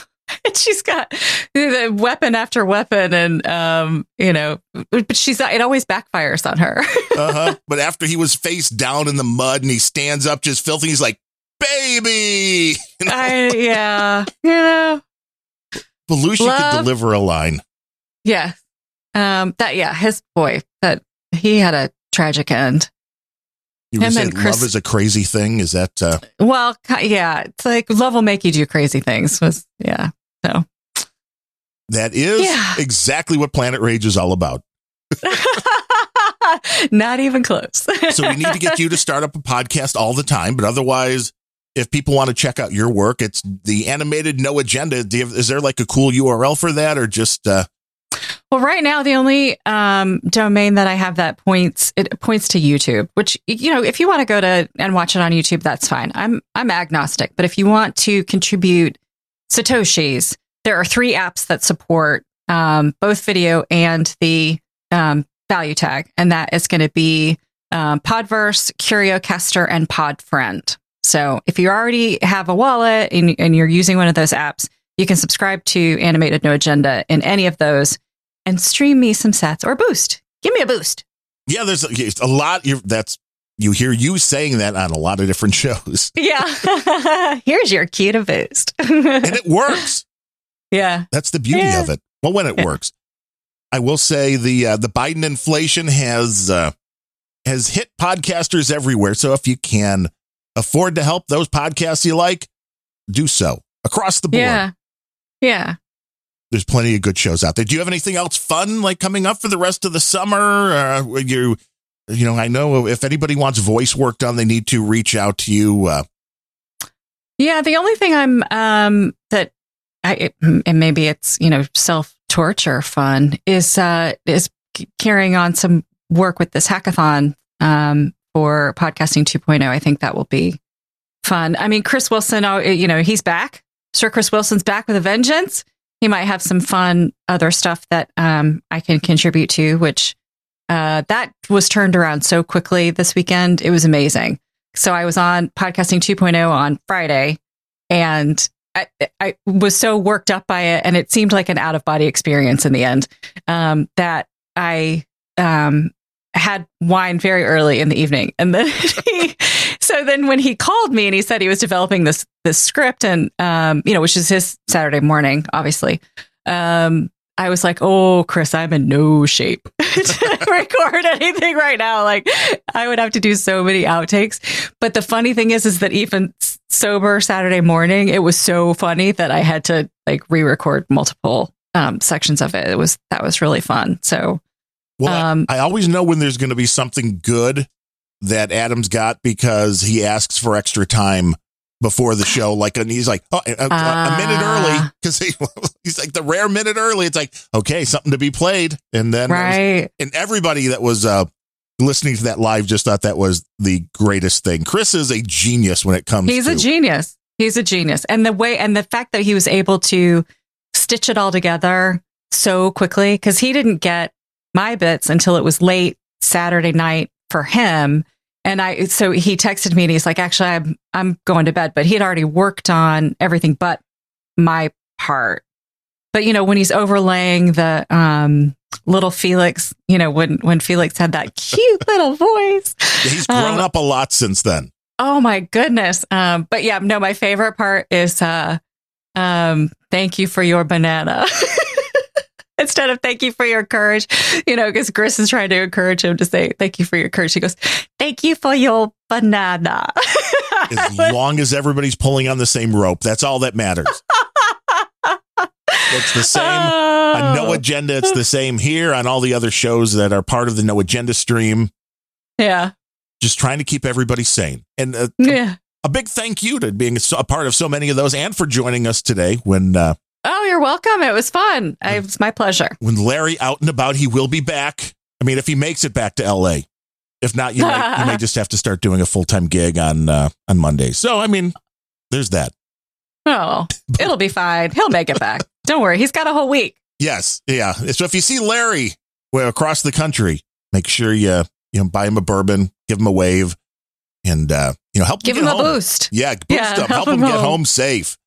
She's got the weapon after weapon, and um, you know, but she's it always backfires on her. uh-huh. But after he was face down in the mud and he stands up just filthy, he's like, "Baby." You know? I, yeah, you know, Belushi Love- could deliver a line. yeah. Um, that yeah, his boy that he had a tragic end. You were saying and Chris- love is a crazy thing. Is that uh, Well, yeah, it's like love will make you do crazy things. Was yeah. So that is Yeah. exactly what Planet Rage is all about. not even close. So we need to get you to start up a podcast all the time. But otherwise, if people want to check out your work, it's the animated no agenda. Do you have, is there like a cool URL for that or just uh, Well, right now the only um, domain that I have that points it points to YouTube, which you know, if you want to go to and watch it on YouTube, that's fine. I'm I'm agnostic, but if you want to contribute satoshis, there are three apps that support um, both video and the um, value tag, and that is going to be um, Podverse, CurioCaster, and Podfriend. So if you already have a wallet and, and you're using one of those apps, you can subscribe to Animated No Agenda in any of those and stream me some sats or boost. Give me a boost. yeah? There's a, a lot. That's you hear you saying that on a lot of different shows, Yeah. Here's your cue to boost. and it works. yeah. That's the beauty Yeah. of it. Well, when it Yeah. works, I will say the uh, the Biden inflation has uh, has hit podcasters everywhere. So if you can afford to help those podcasts you like, do so across the board. Yeah. Yeah. There's plenty of good shows out there. Do you have anything else fun like coming up for the rest of the summer? Uh, you you know, I know if anybody wants voice work done, they need to reach out to you. Uh, Yeah. The only thing I'm, um, that I, and maybe it's, you know, self torture fun is, uh, is carrying on some work with this hackathon, um, for podcasting 2.0. I think that will be fun. I mean, Chris Wilson, oh, you know, he's back. Sir Chris Wilson's back with a vengeance. He might have some fun other stuff that um, I can contribute to, which uh, that was turned around so quickly this weekend. It was amazing. So I was on podcasting 2.0 on Friday and I, I was so worked up by it and it seemed like an out of body experience in the end um, that I um, had wine very early in the evening. And then he, so then when he called me and he said he was developing this, this script and, um, you know, which is his Saturday morning, obviously. Um, I was like, oh, Chris, I'm in no shape to record anything right now. Like, I would have to do so many outtakes. But the funny thing is, is that even sober Saturday morning, it was so funny that I had to like re-record multiple um, sections of it. It was that was really fun. So well, I- Um, I, always know when there's going to be something good that Adam's got because he asks for extra time before the show. Like, and he's like, oh, a, a- a minute early Ah. because he, he's like the rare minute early. It's like, okay, something to be played. And then, right, and everybody that was uh, listening to that live just thought that was the greatest thing. Chris is a genius when it comes to he's to a genius. He's a genius, and the way and the fact that he was able to stitch it all together so quickly because he didn't get my bits until it was late Saturday night for him. And I, so he texted me and he's like, actually, I'm, I'm going to bed, but he had already worked on everything but my part. But, you know, when he's overlaying the, um, little Felix, you know, when, when Felix had that cute little voice. He's grown Um, up a lot since then. Oh my goodness. Um, but yeah, no, my favorite part is, uh, um, thank you for your banana. Instead of thank you for your courage, you know, because Chris is trying to encourage him to say thank you for your courage. He goes, thank you for your banana. As long as everybody's pulling on the same rope, that's all that matters. It's the same on No Oh, Agenda. It's the same here on all the other shows that are part of the No Agenda stream. yeah. Just trying to keep everybody sane. And uh, Yeah. a big thank you to being a part of so many of those and for joining us today when uh, Oh, you're welcome. It was fun. I, it was my pleasure. when Larry out and about, he will be back. I mean, if he makes it back to LA. If not, you may, you may just have to start doing a full time gig on uh, on Monday. So, I mean, there's that. Oh, it'll be fine. He'll make it back. Don't worry. He's got a whole week. Yes, yeah. So if you see Larry well, across the country, make sure you you know buy him a bourbon, give him a wave, and uh, you know help Give him, him a home. boost. Yeah, boost Yeah, him, help help him him get home. home safe.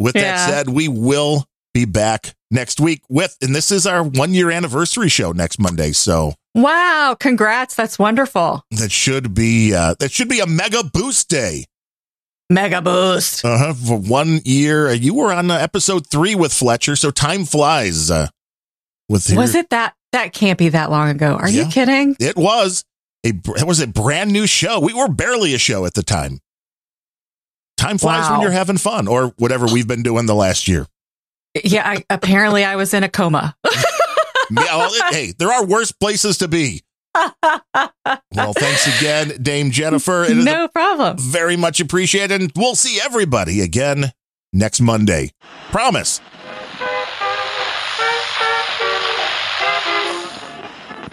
With that said, we will be back next week with, and this is our one year anniversary show next Monday. So Wow. Congrats. That's wonderful. that should be uh, that should be a mega boost day. Mega boost. Uh huh. For one year, Uh, you were on uh, episode three with Fletcher, so time flies. Uh, with your- Was it that? That can't be that long ago. Are Yeah. you kidding? It was a it was a brand new show. We were barely a show at the time. Time flies when you're having fun, or whatever we've been doing the last year. Yeah. I, apparently, I was in a coma. Yeah, well, it- hey, there are worse places to be. Well, thanks again, Dame Jennifer. It is no problem. very much appreciated, and we'll see everybody again next Monday. Promise.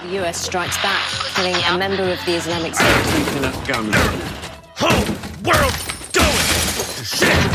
The US strikes back, killing a member of the Islamic State. Whole world going to shit.